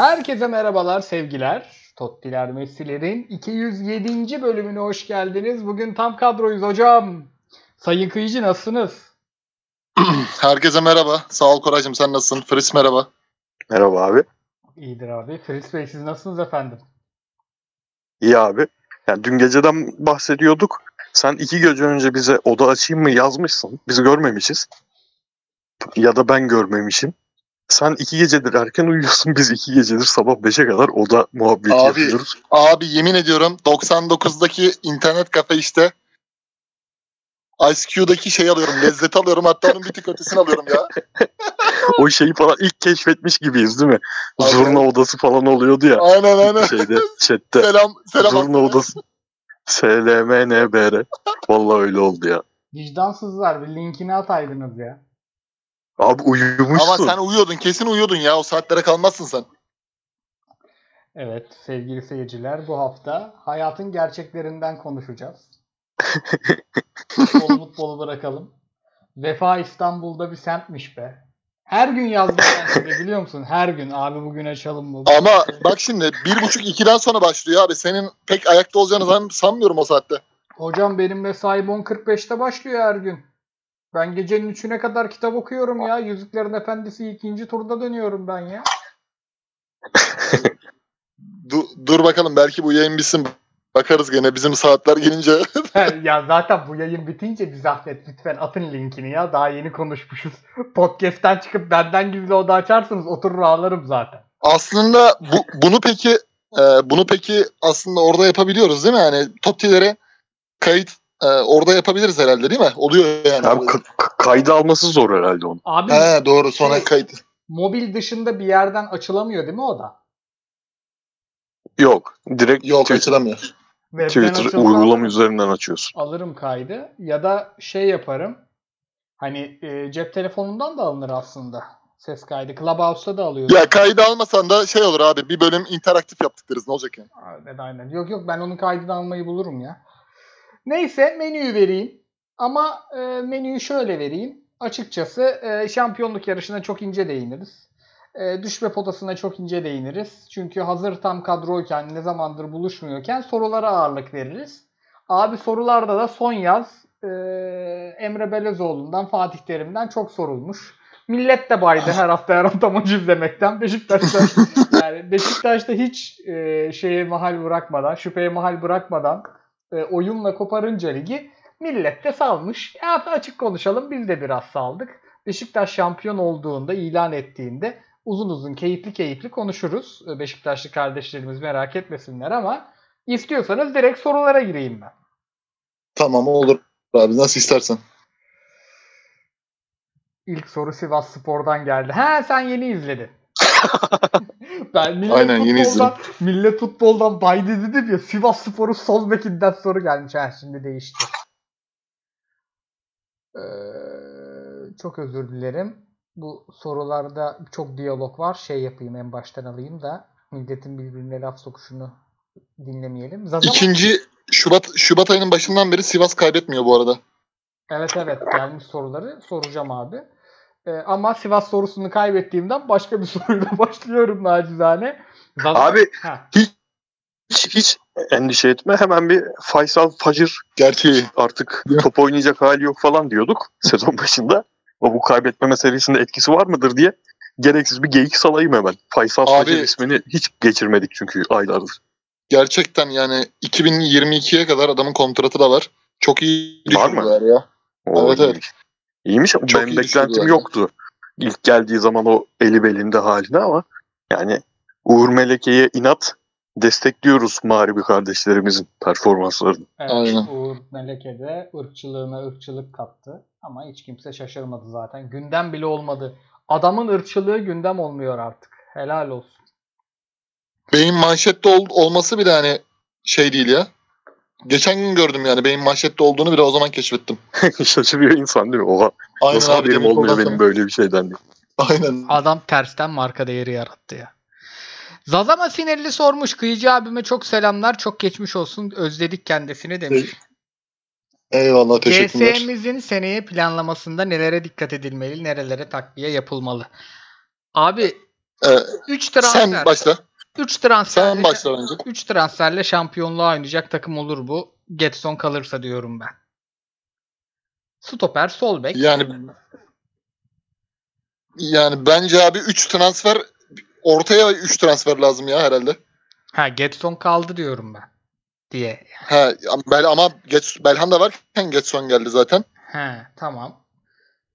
Herkese merhabalar, sevgiler. Tottiler Messi'lerin 207. bölümüne hoş geldiniz. Bugün tam kadroyuz hocam. Sayın Kıyıcı nasılsınız? Herkese merhaba. Sağ ol Koraycığım sen nasılsın? Fris merhaba. Merhaba abi. İyidir abi. Fris Bey siz nasılsınız efendim? İyi abi. Yani dün geceden bahsediyorduk. Sen iki gece önce bize oda açayım mı yazmışsın. Biz görmemişiz. Ya da ben görmemişim. Sen iki gecedir erken uyuyorsun. Biz iki gecedir sabah 5'e kadar oda muhabbeti Abi. yapıyoruz. Abi yemin ediyorum 99'daki internet kafe işte IceQ'daki şey alıyorum. Lezzeti alıyorum. Hatta onun bir tık ötesini alıyorum ya. O şeyi falan ilk keşfetmiş gibiyiz değil mi? Aynen. Zurna odası falan oluyordu ya. Aynen aynen. Şeyde chatte. Selam. Selam. Zurna aslında. odası. SLMNBR. Vallahi öyle oldu ya. Vicdansızlar bir linkini ataydınız ya. Abi uyumuşsun. Ama sen uyuyordun. Kesin uyuyordun ya. O saatlere kalmazsın sen. Evet sevgili seyirciler bu hafta hayatın gerçeklerinden konuşacağız. Futbolu futbolu bırakalım. Vefa İstanbul'da bir semtmiş be. Her gün yazdım ben size biliyor musun? Her gün abi bugün açalım mı? Ama bak şimdi bir buçuk ikiden sonra başlıyor abi. Senin pek ayakta olacağını san- sanmıyorum o saatte. Hocam benim mesaim 10.45'te başlıyor her gün. Ben gecenin 3'üne kadar kitap okuyorum ya. Yüzüklerin Efendisi ikinci turda dönüyorum ben ya. Du- dur bakalım belki bu yayın bitsin. Bakarız gene bizim saatler gelince. ya zaten bu yayın bitince bir zahmet lütfen atın linkini ya. Daha yeni konuşmuşuz. Podcast'ten çıkıp benden gizli oda açarsınız oturur ağlarım zaten. Aslında bu, bunu peki e, bunu peki aslında orada yapabiliyoruz değil mi? Yani Totti'lere kayıt e, orada yapabiliriz herhalde değil mi? Oluyor yani. Abi ka- ka- kaydı alması zor herhalde onun. Abi He doğru sonra Şey- kayıt. mobil dışında bir yerden açılamıyor değil mi o da? Yok. Direkt Yok Twitter, açılamıyor. Twitter uygulama üzerinden açıyorsun. alırım kaydı ya da şey yaparım. Hani e, cep telefonundan da alınır aslında. Ses kaydı. Clubhouse'da da alıyoruz. Ya kaydı almasan da şey olur abi bir bölüm interaktif yaptık deriz ne olacak yani. Aynen aynen. Yok yok ben onun kaydını almayı bulurum ya. Neyse menüyü vereyim. Ama e, menüyü şöyle vereyim. Açıkçası e, şampiyonluk yarışına çok ince değiniriz. E, düşme potasına çok ince değiniriz. Çünkü hazır tam kadroyken ne zamandır buluşmuyorken sorulara ağırlık veririz. Abi sorularda da son yaz e, Emre Belezoğlu'ndan Fatih Terim'den çok sorulmuş. Millet de baydı her hafta her hafta maç izlemekten. Beşiktaş'ta yani Beşiktaş'ta hiç e, şeye mahal bırakmadan, şüpheye mahal bırakmadan e, oyunla koparınca ligi millet de salmış. Ya açık konuşalım biz de biraz saldık. Beşiktaş şampiyon olduğunda, ilan ettiğinde uzun uzun keyifli keyifli konuşuruz. E, Beşiktaşlı kardeşlerimiz merak etmesinler ama istiyorsanız direkt sorulara gireyim ben. Tamam olur abi nasıl istersen. İlk soru Sivas Spor'dan geldi. Ha sen yeni izledin. ben millet Aynen, yeni futboldan, millet futboldan baydı dedim ya Sivas Spor'un sol bekinden soru gelmiş. Ha şimdi değişti. Ee, çok özür dilerim. Bu sorularda çok diyalog var. Şey yapayım en baştan alayım da milletin birbirine laf sokuşunu dinlemeyelim. Zazama- İkinci Şubat Şubat ayının başından beri Sivas kaybetmiyor bu arada. Evet evet gelmiş soruları soracağım abi. Ee, ama Sivas sorusunu kaybettiğimden başka bir soruyla başlıyorum nacizane. Zaten- Abi Ha, hiç, hiç endişe etme. Hemen bir Faysal Facır Gerçeği. artık top oynayacak hali yok falan diyorduk sezon başında. Ama bu kaybetme meselesinde etkisi var mıdır diye gereksiz bir geyik salayım hemen. Faysal Abi- Facır ismini hiç geçirmedik çünkü aylardır. Gerçekten yani 2022'ye kadar adamın kontratı da var. Çok iyi Var mı? düşündüler ya. O Evet, evet. İyiymiş. Ama Çok benim iyi beklentim yoktu. İlk geldiği zaman o eli belinde haline ama yani Uğur Meleke'ye inat destekliyoruz Mağribi kardeşlerimizin performanslarını. evet, Aynen. Uğur Meleke de ırkçılığına ırkçılık kattı. Ama hiç kimse şaşırmadı zaten. Gündem bile olmadı. Adamın ırkçılığı gündem olmuyor artık. Helal olsun. Benim manşette ol- olması bile hani şey değil ya. Geçen gün gördüm yani benim manşette olduğunu bile o zaman keşfettim. Şaşırıyor insan değil mi? Oha Aynen nasıl abi, haberim olmuyor benim böyle bir şeyden diye. Aynen. Adam tersten marka değeri yarattı ya. Zazama sinirli sormuş. Kıyıcı abime çok selamlar. Çok geçmiş olsun. Özledik kendisini demiş. Eyvallah teşekkürler. GS'mizin seneye planlamasında nelere dikkat edilmeli, nerelere takviye yapılmalı? Abi Ee, 3 transfer. sen başla. 3 transfer. Sen başla bence. 3 transferle şampiyonluğa oynayacak takım olur bu. Getson kalırsa diyorum ben. Stoper, sol bek. Yani yani bence abi 3 transfer ortaya 3 transfer lazım ya herhalde. Ha Getson kaldı diyorum ben. Diye. Ha Bel ama Get, Belhan da varken Getson geldi zaten. He tamam.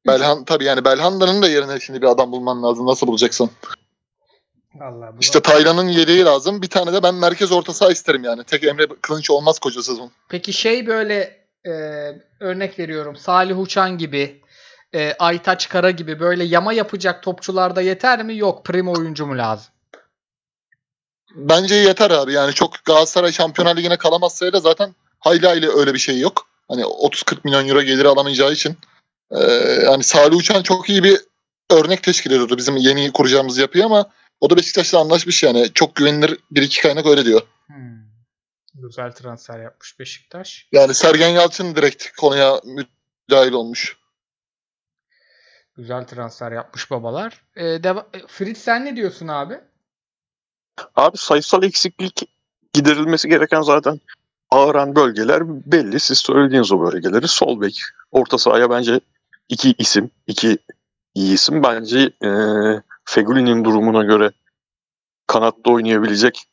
Belhan tabii yani Belhanda'nın da yerine şimdi bir adam bulman lazım. Nasıl bulacaksın? Vallahi bu İşte Taylan'ın yedeği lazım. Bir tane de ben merkez orta saha isterim yani. Tek Emre Kılınç olmaz koca sezon. Peki şey böyle e, örnek veriyorum Salih Uçan gibi e, Aytaç Kara gibi böyle yama yapacak topçularda yeter mi? Yok prim oyuncu mu lazım? Bence yeter abi. Yani çok Galatasaray Şampiyonlar Ligi'ne kalamazsa da zaten hayli hayli öyle bir şey yok. Hani 30-40 milyon euro geliri alamayacağı için. Ee, yani Salih Uçan çok iyi bir örnek teşkil ediyordu bizim yeni kuracağımız yapıyı ama o da Beşiktaş'la anlaşmış yani. Çok güvenilir bir iki kaynak öyle diyor. Hmm. Güzel transfer yapmış Beşiktaş. Yani Sergen Yalçın direkt konuya müdahil olmuş. Güzel transfer yapmış babalar. E, deva- e, Fritz sen ne diyorsun abi? Abi sayısal eksiklik giderilmesi gereken zaten ağıran bölgeler belli. Siz söylediğiniz o bölgeleri. Sol bek, orta sahaya bence iki isim, iki iyi isim. Bence e, Fegüli'nin durumuna göre kanatta oynayabilecek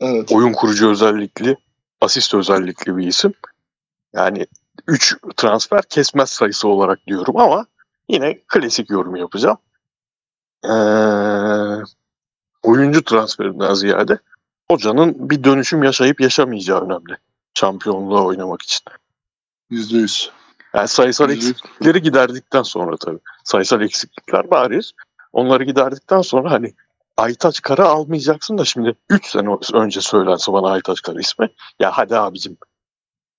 Evet. oyun kurucu özellikli, asist özellikli bir isim. Yani 3 transfer kesmez sayısı olarak diyorum ama yine klasik yorum yapacağım. Ee, oyuncu transferinden ziyade hocanın bir dönüşüm yaşayıp yaşamayacağı önemli. Şampiyonluğa oynamak için. Yüzde yüz. Yani sayısal Yüzde yüz. eksiklikleri giderdikten sonra tabii. Sayısal eksiklikler bariz. Onları giderdikten sonra hani Aytaç Kara almayacaksın da şimdi 3 sene önce söylense bana Aytaç Kara ismi. Ya hadi abicim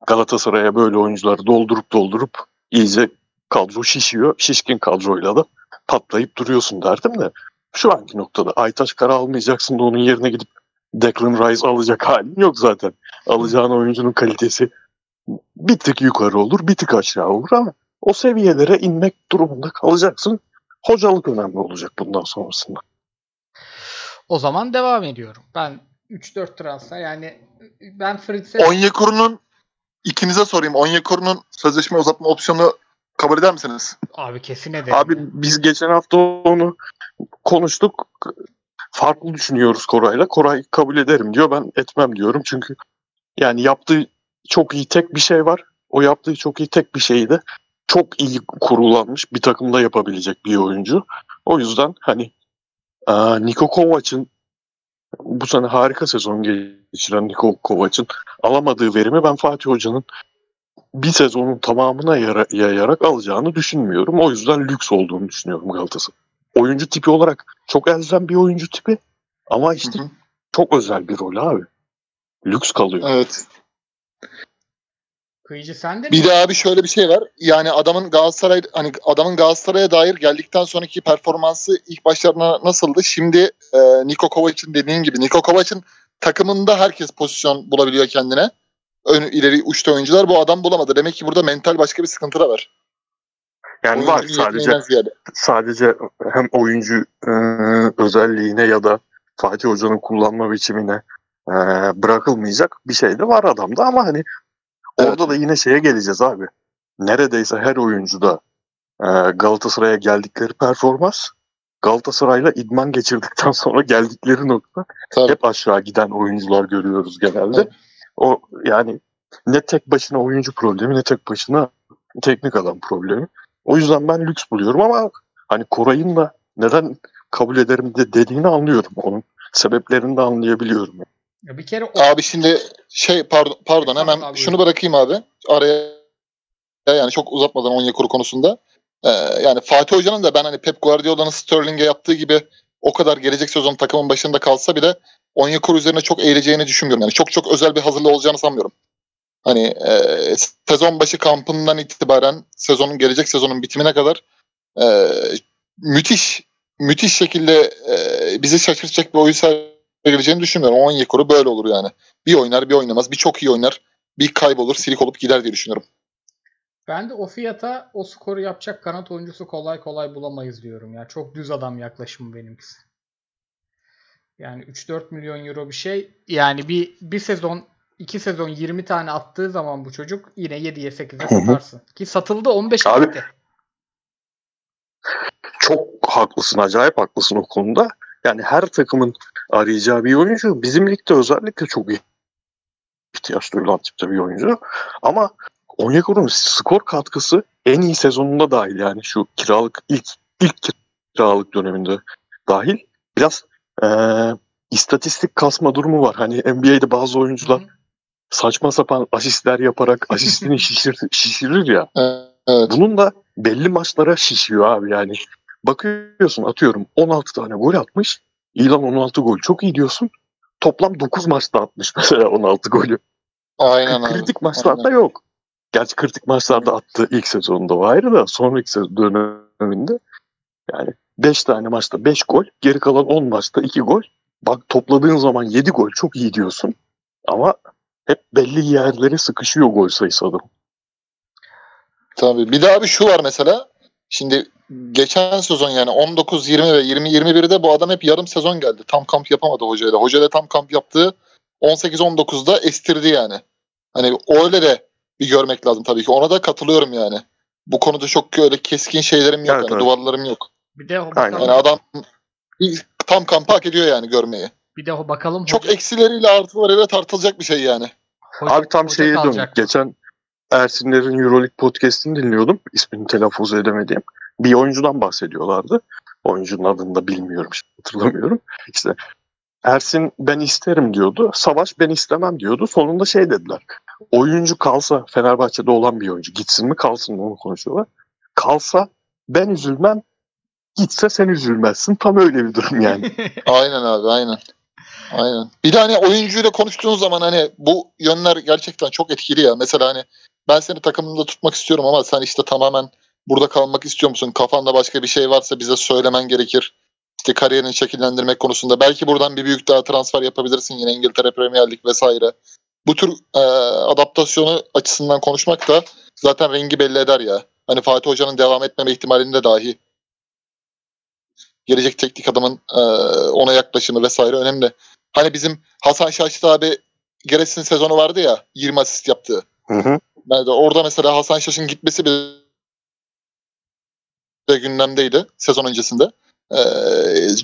Galatasaray'a böyle oyuncuları doldurup doldurup iyice kadro şişiyor. Şişkin kadroyla da patlayıp duruyorsun derdim de. Şu anki noktada Aytaç Kara almayacaksın da onun yerine gidip Declan Rice alacak halin yok zaten. Alacağın oyuncunun kalitesi bir tık yukarı olur, bir tık aşağı olur ama o seviyelere inmek durumunda kalacaksın. Hocalık önemli olacak bundan sonrasında. O zaman devam ediyorum. Ben 3-4 transfer yani ben Fritz'e Onyekuru'nun ikinize sorayım. Onyekuru'nun sözleşme uzatma opsiyonu kabul eder misiniz? abi kesin ederim. Abi biz geçen hafta onu konuştuk. Farklı düşünüyoruz Koray'la. Koray kabul ederim diyor. Ben etmem diyorum. Çünkü yani yaptığı çok iyi tek bir şey var. O yaptığı çok iyi tek bir şeyi de çok iyi kurulanmış bir takımda yapabilecek bir oyuncu. O yüzden hani aa, Niko Kovac'ın bu sene harika sezon geçiren Niko Kovac'ın alamadığı verimi ben Fatih Hoca'nın bir sezonun tamamına yara- yayarak alacağını düşünmüyorum. O yüzden lüks olduğunu düşünüyorum Galatasaray. Oyuncu tipi olarak çok elzem bir oyuncu tipi ama işte Hı hı. çok özel bir rol abi. Lüks kalıyor. Evet. Kıyıcı sen de Bir mi? de abi şöyle bir şey var. Yani adamın Galatasaray hani adamın Galatasaray'a dair geldikten sonraki performansı ilk başlarına nasıldı? Şimdi e, Niko Kovac'ın dediğin gibi Niko Kovac'ın takımında herkes pozisyon bulabiliyor kendine. Ön, ileri uçta oyuncular bu adam bulamadı. Demek ki burada mental başka bir sıkıntı da var. Yani var Oyuncunun sadece sadece hem oyuncu e, özelliğine ya da Fatih Hoca'nın kullanma biçimine e, bırakılmayacak bir şey de var adamda ama hani orada da yine şeye geleceğiz abi. Neredeyse her oyuncuda e, Galatasaray'a geldikleri performans Galatasaray'la idman geçirdikten sonra geldikleri nokta Tabii. hep aşağı giden oyuncular görüyoruz genelde. Evet. O yani ne tek başına oyuncu problemi ne tek başına teknik adam problemi. O yüzden ben lüks buluyorum ama hani Koray'ın da neden kabul ederim de dediğini anlıyorum. Onun sebeplerini de anlayabiliyorum. Ya bir kere o Abi şimdi şey pardon, pardon Tamam hemen abi, şunu bırakayım abi. Araya yani çok uzatmadan Onyekuru konusunda. Ee, yani Fatih Hoca'nın da ben hani Pep Guardiola'nın Sterling'e yaptığı gibi o kadar gelecek sezon takımın başında kalsa bile Onyekuru üzerine çok eğileceğini düşünmüyorum. Yani çok çok özel bir hazırlığı olacağını sanmıyorum. Hani e, sezon başı kampından itibaren sezonun gelecek sezonun bitimine kadar e, müthiş müthiş şekilde e, bizi şaşırtacak bir oyun sergileyeceğini düşünmüyorum. Onyekuru böyle olur yani. Bir oynar bir oynamaz. Bir çok iyi oynar. Bir kaybolur silik olup gider diye düşünüyorum. ben de o fiyata o skoru yapacak kanat oyuncusu kolay kolay bulamayız diyorum ya. Çok düz adam yaklaşımı benimkisi. Yani 3-4 milyon euro bir şey. Yani bir bir sezon, iki sezon 20 tane attığı zaman bu çocuk yine 7'ye 8'e Hı hı. satarsın. Ki satıldı 15 Abi- gitti. Çok haklısın, acayip haklısın o konuda. Yani her takımın arayacağı bir oyuncu bizim ligde özellikle çok ihtiyaç duyulan tipte bir oyuncu. Ama Onyekuru'nun skor katkısı en iyi sezonunda dahil yani şu kiralık ilk ilk kiralık döneminde dahil biraz eee, istatistik kasma durumu var. Hani NBA'de bazı oyuncular saçma sapan asistler yaparak asistini şişir, şişirir ya. Evet. Bunun da belli maçlara şişiyor abi yani. Bakıyorsun atıyorum 16 tane gol atmış. İlan 16 gol çok iyi diyorsun. Toplam 9 maçta atmış mesela 16 golü. Aynen abi. Kritik maçlarda Aynen. yok. Gerçi kritik maçlarda attı ilk sezonunda o ayrı da sonraki sezon döneminde yani 5 tane maçta 5 gol, geri kalan 10 maçta 2 gol. Bak topladığın zaman 7 gol çok iyi diyorsun. Ama hep belli yerlere sıkışıyor gol sayısı adam. Tabii. Bir de abi şu var mesela. Şimdi geçen sezon yani 19-20 ve 20-21'de bu adam hep yarım sezon geldi. Tam kamp yapamadı hocayla. Hocayla tam kamp yaptığı 18-19'da estirdi yani. Hani öyle de bir görmek lazım tabii ki. Ona da katılıyorum yani. Bu konuda çok öyle keskin şeylerim yok. Evet, yani, evet. Duvarlarım yok. Bir de o bakalım, Yani adam bir tam kampı hak ediyor yani görmeyi. bir de o bakalım Çok hoca- eksileriyle artılarıyla tartılacak bir şey yani. hoca- Abi tam şeye kalacak. Geçen Ersinler'in Euroleague podcast'ini dinliyordum. İsmini telaffuz edemediğim. Bir oyuncudan bahsediyorlardı. Oyuncunun adını da bilmiyorum, hatırlamıyorum. İşte Ersin ben isterim diyordu. Savaş ben istemem diyordu. Sonunda şey dediler. Oyuncu kalsa Fenerbahçe'de olan bir oyuncu gitsin mi kalsın mı onu konuşuyorlar. Kalsa ben üzülmem. Gitse sen üzülmezsin. Tam öyle bir durum yani. Aynen abi aynen. Aynen. Bir de hani oyuncuyla konuştuğun zaman hani bu yönler gerçekten çok etkili ya. Mesela hani ben seni takımında tutmak istiyorum ama sen işte tamamen burada kalmak istiyor musun? Kafanda başka bir şey varsa bize söylemen gerekir. İşte kariyerini şekillendirmek konusunda. Belki buradan bir büyük daha transfer yapabilirsin yine İngiltere Premier Lig vesaire. Bu tür e, adaptasyonu açısından konuşmak da zaten rengi belli eder ya. Hani Fatih Hoca'nın devam etmeme ihtimalinde dahi gelecek teknik adamın e, ona yaklaşımı vesaire önemli. Hani bizim Hasan Şaşlı abi Geres'in sezonu vardı ya 20 asist yaptığı. Hı hı. De orada mesela Hasan Şaş'ın gitmesi bile de gündemdeydi sezon öncesinde. E,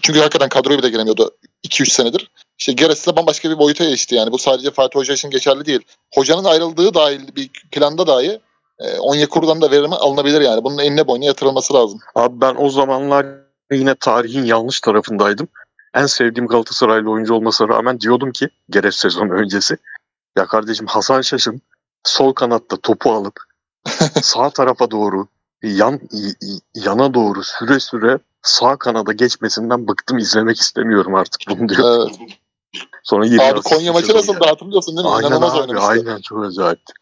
çünkü hakikaten kadroya bile giremiyordu 2-3 senedir. İşte Geres de bambaşka bir boyuta geçti yani. Bu sadece Fatih Hoca için geçerli değil. Hocanın ayrıldığı dahil bir planda dahi e, Onyekuru'dan da verimi alınabilir yani. Bunun eline boyuna yatırılması lazım. Abi ben o zamanlar yine tarihin yanlış tarafındaydım. En sevdiğim Galatasaraylı oyuncu olmasına rağmen diyordum ki Geref sezonu öncesi. Ya kardeşim Hasan Şaş'ın sol kanatta topu alıp sağ tarafa doğru yan yana doğru süre süre sağ kanada geçmesinden bıktım izlemek istemiyorum artık bunu diyor. Evet. Sonra 20 Abi Konya maçı nasıldı geldi. hatırlıyorsun değil mi? Aynen İnanılmaz abi oynamıştı. aynen çok acayipti.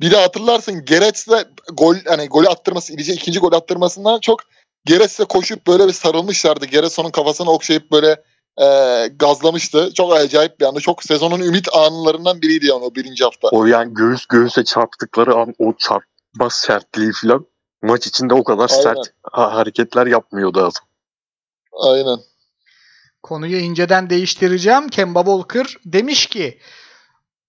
Bir de hatırlarsın Gerets'le gol hani golü attırması, İlice ikinci gol attırmasından çok Gerets'le koşup böyle bir sarılmışlardı. Gerets onun kafasını okşayıp böyle e, gazlamıştı. Çok acayip bir anda. Çok sezonun ümit anlarından biriydi yani o birinci hafta. O yani göğüs göğüse çarptıkları an o çarpma sertliği falan maç içinde o kadar Aynen. sert ha- hareketler yapmıyordu adam. Aynen. Konuyu inceden değiştireceğim. Kemba Walker demiş ki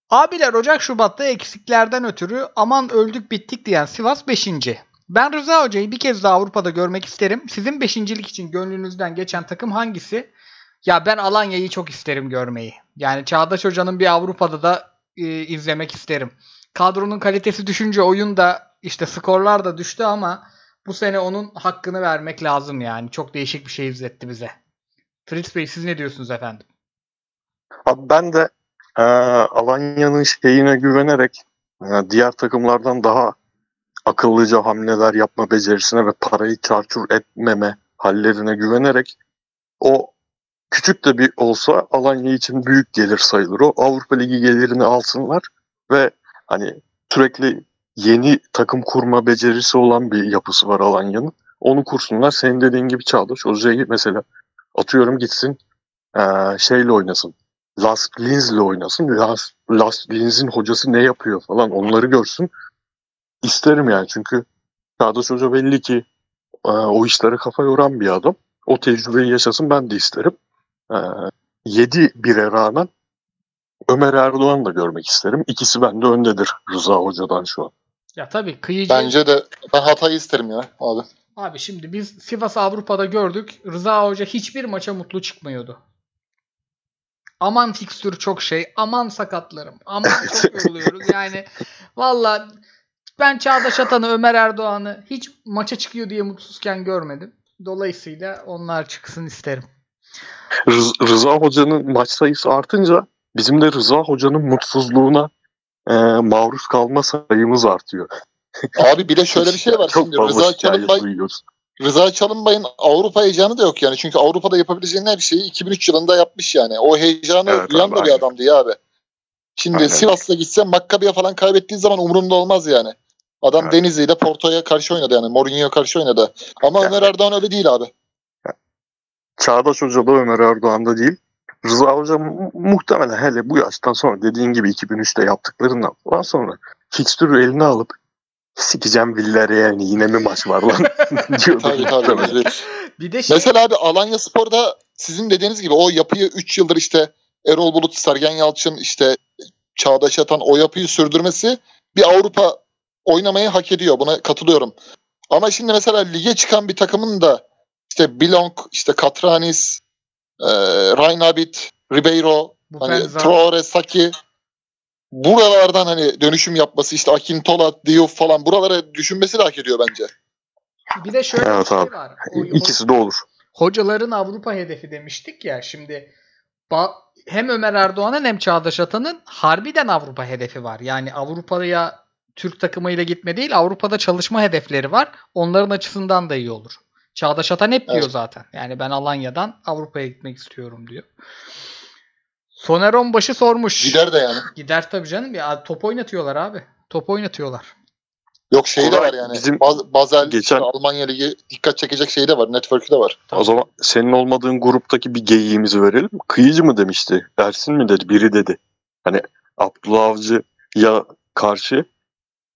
Abiler Ocak Şubat'ta eksiklerden ötürü aman öldük bittik diyen Sivas 5. Ben Rıza Hoca'yı bir kez daha Avrupa'da görmek isterim. Sizin 5.lik için gönlünüzden geçen takım hangisi? Ya ben Alanya'yı çok isterim görmeyi. Yani Çağdaş Hoca'nın bir Avrupa'da da e, izlemek isterim. Kadronun kalitesi düşünce oyun da işte skorlar da düştü ama bu sene onun hakkını vermek lazım yani. Çok değişik bir şey izletti bize. Fritz Bey siz ne diyorsunuz efendim? Abi ben de e, Alanya'nın şeyine güvenerek e, diğer takımlardan daha akıllıca hamleler yapma becerisine ve parayı çarçur etmeme hallerine güvenerek o küçük de bir olsa Alanya için büyük gelir sayılır. O Avrupa Ligi gelirini alsınlar ve hani sürekli yeni takım kurma becerisi olan bir yapısı var Alanya'nın. Onu kursunlar. Senin dediğin gibi Çağdaş. Oze'yi mesela atıyorum gitsin eee, şeyle oynasın. Las Linz'le oynasın. Las, Las Linz'in hocası ne yapıyor falan onları görsün. İsterim yani çünkü Çağdaş Hoca belli ki eee, o işlere kafa yoran bir adam. O tecrübeyi yaşasın ben de isterim. Eee, 7-1'e rağmen Ömer Erdoğan da görmek isterim. İkisi bende öndedir Rıza Hoca'dan şu an. Ya tabii kıyıcı. Bence de ben Hatay'ı isterim ya abi. Abi şimdi biz Sivas Avrupa'da gördük. Rıza Hoca hiçbir maça mutlu çıkmıyordu. Aman fikstür çok şey. Aman sakatlarım. Aman çok yoruluyoruz. Yani valla ben Çağdaş Atan'ı, Ömer Erdoğan'ı hiç maça çıkıyor diye mutsuzken görmedim. Dolayısıyla onlar çıksın isterim. Rız- Rıza Hoca'nın maç sayısı artınca bizim de Rıza Hoca'nın mutsuzluğuna e, maruz kalma sayımız artıyor. Abi bir de şöyle bir şey var. Çok Şimdi Rıza Çalınbay, duyuyoruz. Rıza Çalınbay'ın Avrupa heyecanı da yok yani. Çünkü Avrupa'da yapabileceğin her şeyi 2003 yılında yapmış yani. O heyecanı Evet duyan da bir adamdı ya abi. Şimdi Aynen. Sivas'ta gitse Maccabi'ye falan kaybettiği zaman umurunda olmaz yani. Adam Evet. Denizli ile Porto'ya karşı oynadı yani. Mourinho'ya karşı oynadı. Ama Yani. Ömer Erdoğan öyle değil abi. Çağdaş Hoca da Ömer Erdoğan da değil. Rıza Hoca mu- muhtemelen hele bu yaştan sonra dediğin gibi 2003'te yaptıklarından falan sonra fikstürü eline alıp sikeceğim Villere yani yine mi maç var lan diyordu. Tabii tabii. Bir de şey, Mesela abi Alanya Spor'da sizin dediğiniz gibi o yapıyı 3 yıldır işte Erol Bulut, Sergen Yalçın, işte Çağdaş Atan o yapıyı sürdürmesi bir Avrupa oynamayı hak ediyor. Buna katılıyorum. Ama şimdi mesela lige çıkan bir takımın da işte Bilong, işte Katranis, e, Raynabit, Ribeiro, bu hani Traore, Saki buralardan hani dönüşüm yapması işte Akintola, Diouf falan buralara düşünmesi de hak ediyor bence. bir de şöyle Evet bir şey abi. var. O- o- İkisi de olur. hocaların Avrupa hedefi demiştik ya. Şimdi ba- hem Ömer Erdoğan'ın hem Çağdaş Atan'ın harbiden Avrupa hedefi var. Yani Avrupa'ya Türk takımıyla gitme değil Avrupa'da çalışma hedefleri var. Onların açısından da iyi olur. Çağdaş Atan hep diyor Evet. zaten. Yani ben Alanya'dan Avrupa'ya gitmek istiyorum diyor. Soner Onbaşı sormuş. Gider de yani. Gider tabii canım. Ya, top oynatıyorlar abi. Top oynatıyorlar. Yok şey de var yani. bizim Baz- Basel, geçen- Almanya Ligi dikkat çekecek şey de var. Network'ü de var. O zaman senin olmadığın gruptaki bir geyiğimizi verelim. Kıyıcı mı demişti? Ersin mi dedi? Biri dedi. Hani Abdullah Avcı'ya karşı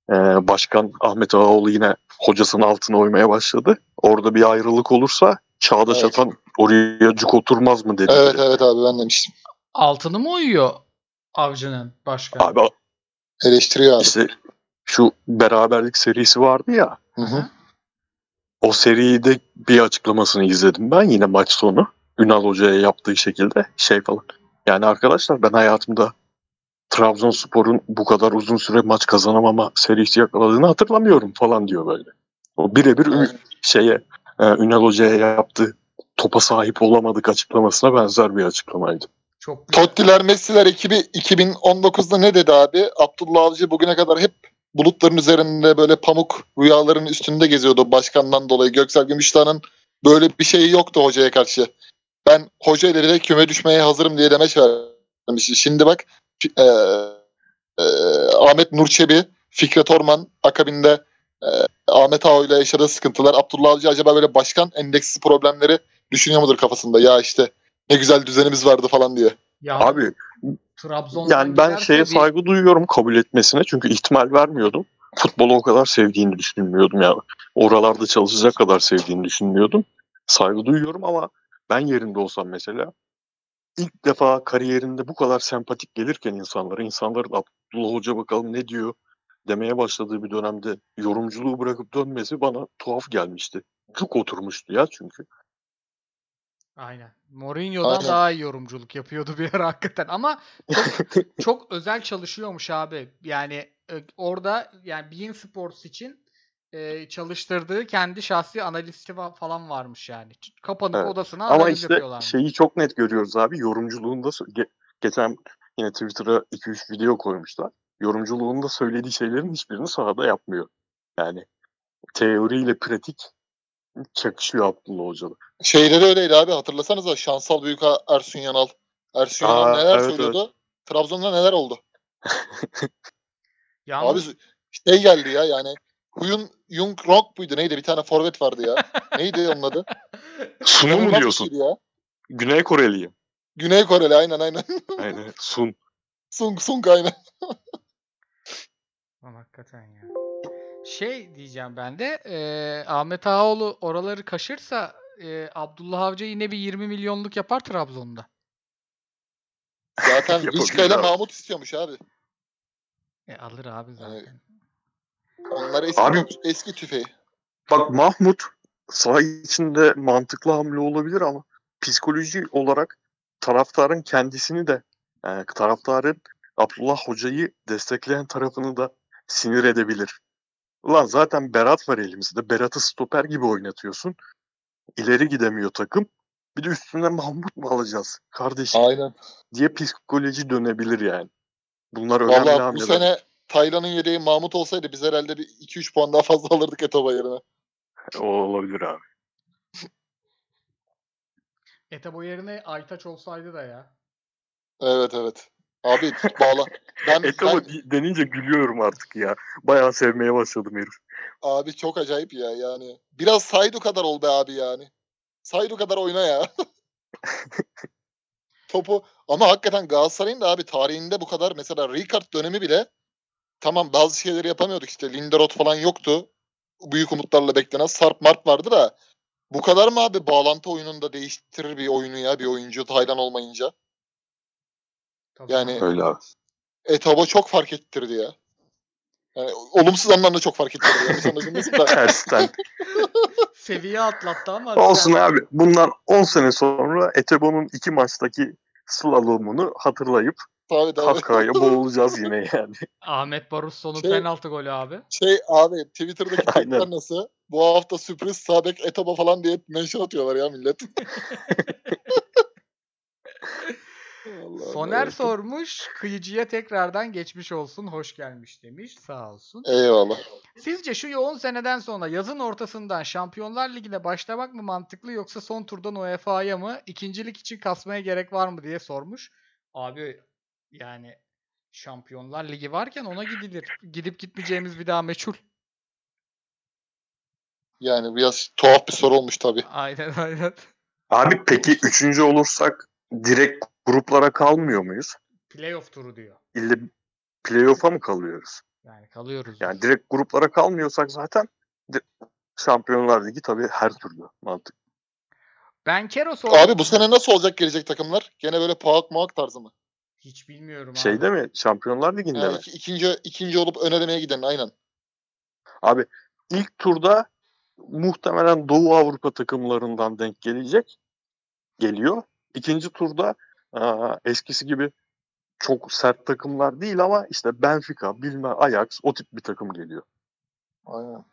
e, Başkan Ahmet Ağaoğlu yine hocasının altına oymaya başladı. Orada bir ayrılık olursa Çağdaş Evet. Atan oraya cuk oturmaz mı dedi. Evet evet abi ben demiştim. Altını mı uyuyor avcının başkanı? Abi Eleştiriyor abi. işte şu beraberlik serisi vardı ya. Hı hı. O seride bir açıklamasını izledim ben yine maç sonu. Ünal Hoca'ya yaptığı şekilde şey falan. Yani arkadaşlar ben hayatımda Trabzonspor'un bu kadar uzun süre maç kazanamama serisi yakaladığını hatırlamıyorum falan diyor böyle. O birebir Evet. şeye e, Ünal Hoca'ya yaptığı topa sahip olamadık açıklamasına benzer bir açıklamaydı. Çok güzel. Tottiler, Messi'ler ekibi 2019'da ne dedi abi? Abdullah Avcı bugüne kadar hep bulutların üzerinde böyle pamuk rüyaların üstünde geziyordu başkandan dolayı. Göksel Gümüşdağ'ın böyle bir şeyi yoktu hocaya karşı. Ben hoca ileri küme düşmeye hazırım diye demeç vermiş. Şimdi bak e, e, Ahmet Nurçebi, Fikret Orman akabinde e, Ahmet Ağo ile yaşadığı sıkıntılar. Abdullah Avcı acaba böyle başkan endeksi problemleri düşünüyor mudur kafasında? Ya işte ne güzel düzenimiz vardı falan diye. Ya, Abi Trabzon'dan yani ben şeye bir- saygı duyuyorum kabul etmesine çünkü ihtimal vermiyordum. Futbolu o kadar sevdiğini düşünmüyordum ya. Oralarda çalışacak kadar sevdiğini düşünmüyordum. Saygı duyuyorum ama ben yerinde olsam mesela ilk defa kariyerinde bu kadar sempatik gelirken insanlara, insanların Abdullah Hoca bakalım ne diyor demeye başladığı bir dönemde yorumculuğu bırakıp dönmesi bana tuhaf gelmişti. Cuk oturmuştu ya çünkü. Aynen. Mourinho'dan Aynen. daha iyi yorumculuk yapıyordu bir ara hakikaten ama çok, çok özel çalışıyormuş abi. Yani e, orada yani Bein Sports için e, çalıştırdığı kendi şahsi analisti falan varmış yani. Kapanıp Evet. odasına Ama analiz işte yapıyorlar. şeyi çok net görüyoruz abi. Yorumculuğunda geçen yine Twitter'a 2-3 video koymuşlar. Yorumculuğunda söylediği şeylerin hiçbirini sahada yapmıyor. Yani teoriyle pratik çakışıyor Abdullah Hoca'da. Şeyde de öyleydi abi hatırlasanıza Şansal Büyük Ersun Yanal. Ersun Yanal Aa, neler evet, söylüyordu? Trabzon'da neler oldu? Yalnız Abi şey geldi ya yani Huyun Jung Rock muydu neydi? Bir tane forvet vardı ya. neydi onun adı? Sun'u mu diyorsun? Ya. Güney Koreliyim. Güney Koreli aynen aynen. Aynen Sun. Sung Sung aynen. Lan hakikaten ya. Şey diyeceğim ben de e, Ahmet Ağaoğlu oraları kaşırsa e, Abdullah Avcı yine bir 20 milyonluk yapar Trabzon'da. Zaten Vişka ile. Mahmut istiyormuş abi. E, alır abi zaten. Onlar eski, Abi- eski tüfeği. Bak Mahmut saha içinde mantıklı hamle olabilir ama psikoloji olarak taraftarın kendisini de yani taraftarın Abdullah Hoca'yı destekleyen tarafını da sinir edebilir. Ulan zaten Berat var elimizde. Berat'ı stoper gibi oynatıyorsun. İleri gidemiyor takım. Bir de üstüne Mahmut mu alacağız kardeşim Aynen. diye psikoloji dönebilir yani. Bunlar önemli Valla bu hamleler. sene Taylan'ın yedeği Mahmut olsaydı biz herhalde bir 2-3 puan daha fazla alırdık Etoba yerine. O olabilir abi. Etebo yerine Aytaç olsaydı da ya. Evet evet. Abi bağla. Ben, Etaba ben denince gülüyorum artık ya. Bayağı sevmeye başladım herif. abi çok acayip ya yani. Biraz Saydu kadar ol be abi yani. Saydu kadar oyna ya. Topu ama hakikaten Galatasaray'ın da abi tarihinde bu kadar mesela Ricard dönemi bile tamam bazı şeyleri yapamıyorduk işte Linderoth falan yoktu. Büyük umutlarla beklenen Sarp Mart vardı da bu kadar mı abi bağlantı oyununda değiştirir bir oyunu ya bir oyuncu Taylan olmayınca? Tabii Yani-. Öyle abi. Etaba çok fark ettirdi ya. Yani olumsuz anlamda çok fark ettirdi. Yanlış anlaşılmasın da. Tersten. Seviye atlattı ama. Olsun abi. Bundan 10 sene sonra Etebo'nun iki maçtaki slalomunu hatırlayıp Tabii tabii. kahkahaya boğulacağız yine yani. Ahmet Barusso'nun Şey- penaltı golü abi. Şey abi Twitter'daki tweetler nasıl? Bu hafta sürpriz Sabek Etaba falan diye mention atıyorlar ya millet. Allah'ım Soner yarabbim. sormuş. Kıyıcıya tekrardan geçmiş olsun. Hoş gelmiş demiş. Sağ olsun. Eyvallah. Sizce şu yoğun seneden sonra yazın ortasından Şampiyonlar Ligi'ne başlamak mı mantıklı yoksa son turdan UEFA'ya mı ikincilik için kasmaya gerek var mı diye sormuş. Abi yani Şampiyonlar Ligi varken ona gidilir. Gidip gitmeyeceğimiz bir daha meçhul. Yani biraz tuhaf bir soru olmuş tabii. Aynen aynen. Abi peki üçüncü olursak direkt gruplara kalmıyor muyuz? Playoff turu diyor. İlle playoff'a mı kalıyoruz? Yani kalıyoruz. Yani direkt gruplara kalmıyorsak zaten Şampiyonlar Ligi tabii her türlü mantık. Ben Kero sordum. Abi bu sene nasıl olacak gelecek takımlar? Gene böyle Paak Maak tarzı mı? Hiç bilmiyorum abi. Şeyde mi? Şampiyonlar Ligi'nde Yani mi? iki- ikinci, ikinci olup ön elemeye giden aynen. Abi ilk turda muhtemelen Doğu Avrupa takımlarından denk gelecek. Geliyor. İkinci turda aa, eskisi gibi çok sert takımlar değil ama işte Benfica, bilmem Ajax o tip bir takım geliyor. Aynen.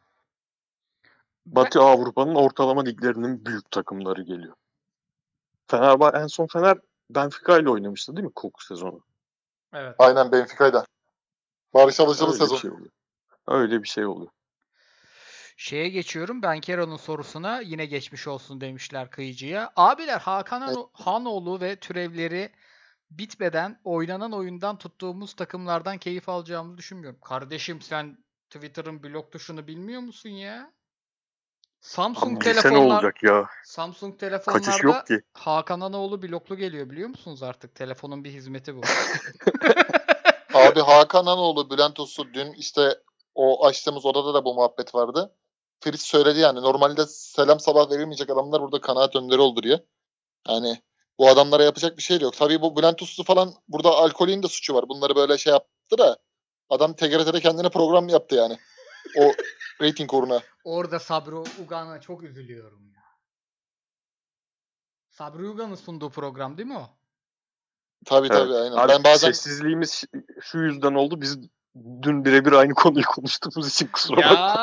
Batı Avrupa'nın ortalama liglerinin büyük takımları geliyor. Fenerbahçe en son Fener Benfica ile oynamıştı değil mi Koku sezonu? Evet. Aynen Benfica'yla. Barış Alıcılı Öyle sezon. bir şey oluyor. Öyle bir şey oluyor. Şeye geçiyorum. Ben Kero'nun sorusuna yine geçmiş olsun demişler kıyıcıya. Abiler Hakan Han- Hanoğlu ve türevleri bitmeden oynanan oyundan tuttuğumuz takımlardan keyif alacağımızı düşünmüyorum. Kardeşim sen Twitter'ın blok tuşunu bilmiyor musun ya? Samsung ne telefonlar olacak ya? Samsung Kaçış telefonlarda yok ki. Hakan Hanoğlu bloklu geliyor biliyor musunuz artık? Telefonun bir hizmeti bu. Abi Hakan Hanoğlu, Bülent Uslu dün işte o açtığımız odada da bu muhabbet vardı. Fritz söyledi yani normalde selam sabah verilmeyecek adamlar burada kanaat önderi oldu diye. Yani bu adamlara yapacak bir şey de yok. Tabii bu Bülent Uslu falan burada alkolün de suçu var. Bunları böyle şey yaptı da adam TGRT'de kendine program yaptı yani. O rating uğruna. Orada Sabri Ugan'a çok üzülüyorum ya. Sabri Ugan'ın sunduğu program değil mi o? Tabii Evet. tabii aynen. Abi ben bazen sessizliğimiz şu yüzden oldu. Biz dün birebir aynı konuyu konuştuğumuz için kusura Ya bakma.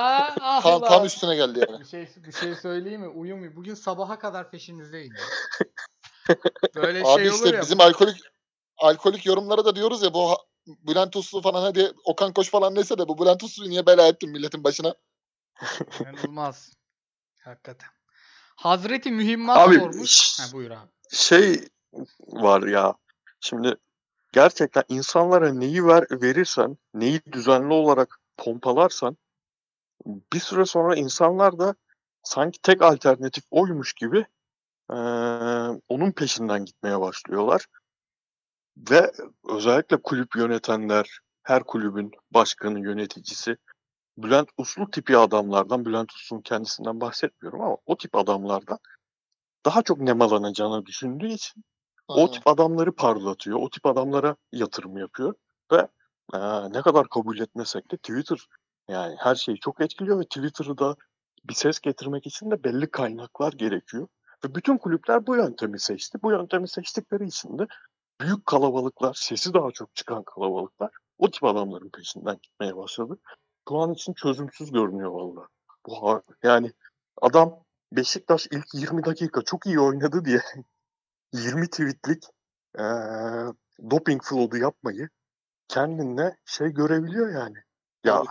ah tam, tam üstüne geldi yani. Bir şey bir şey söyleyeyim mi? Uyumuyor. Bugün sabaha kadar peşinizdeyim. Böyle Abi şey işte olur ya. bizim alkolik alkolik yorumlara da diyoruz ya bu Bülent Uslu falan hadi Okan Koç falan neyse de bu Bülent Uslu'yu niye bela ettin milletin başına? İnanılmaz. Hakikaten. Hazreti Mühimmat Abi, sormuş. Ha, buyur abi. Şey var ya. Şimdi gerçekten insanlara neyi ver, verirsen, neyi düzenli olarak pompalarsan bir süre sonra insanlar da sanki tek alternatif oymuş gibi eee, onun peşinden gitmeye başlıyorlar. Ve özellikle kulüp yönetenler, her kulübün başkanı, yöneticisi Bülent Uslu tipi adamlardan, Bülent Uslu'nun kendisinden bahsetmiyorum ama o tip adamlardan daha çok nemalanacağını düşündüğü için O Aynen. tip adamları parlatıyor. O tip adamlara yatırım yapıyor. Ve e, ne kadar kabul etmesek de Twitter yani her şeyi çok etkiliyor ve Twitter'ı da bir ses getirmek için de belli kaynaklar gerekiyor. Ve bütün kulüpler bu yöntemi seçti. Bu yöntemi seçtikleri için de büyük kalabalıklar, sesi daha çok çıkan kalabalıklar o tip adamların peşinden gitmeye başladı. Şu an için çözümsüz görünüyor vallahi. Bu yani adam Beşiktaş ilk 20 dakika çok iyi oynadı diye 20 tweetlik eee doping flood'u yapmayı kendine şey görebiliyor yani. Ya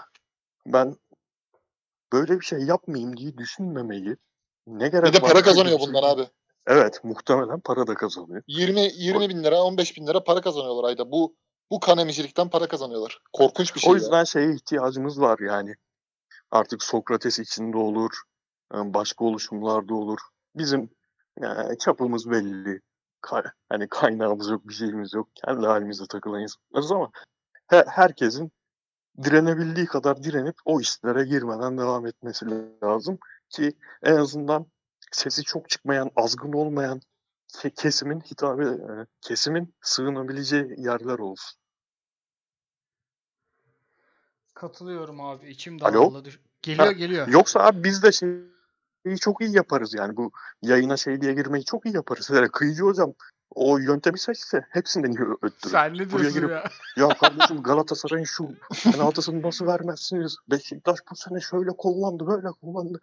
ben böyle bir şey yapmayayım diye düşünmemeyi ne gerek Bir de var para kazanıyor şey- bundan abi. Evet muhtemelen para da kazanıyor. 20 20 bin lira 15 bin lira para kazanıyorlar ayda. Bu bu kan emicilikten para kazanıyorlar. Korkunç bir şey O ya. yüzden şeye ihtiyacımız var yani. Artık Sokrates içinde olur, e, başka oluşumlarda olur. Bizim yani çapımız belli. Ka- hani kaynağımız yok, bir şeyimiz yok. Kendi halimize takılan insanlarız ama he- herkesin direnebildiği kadar direnip o işlere girmeden devam etmesi lazım ki en azından sesi çok çıkmayan, azgın olmayan ke- kesimin hitabı, e, kesimin sığınabileceği yerler olsun. Katılıyorum abi. İçim dağıldı. Geliyor Ha, geliyor. Yoksa abi biz de şeyi çok iyi yaparız yani bu yayına şey diye girmeyi çok iyi yaparız. Yani kıyıcı hocam o yöntemi seçse hepsinden öttürür. Sen ne diyorsun girip- ya? Ya kardeşim Galatasaray'ın şu penaltısını nasıl vermezsiniz? Beşiktaş bu sene şöyle kullandı böyle kullandı.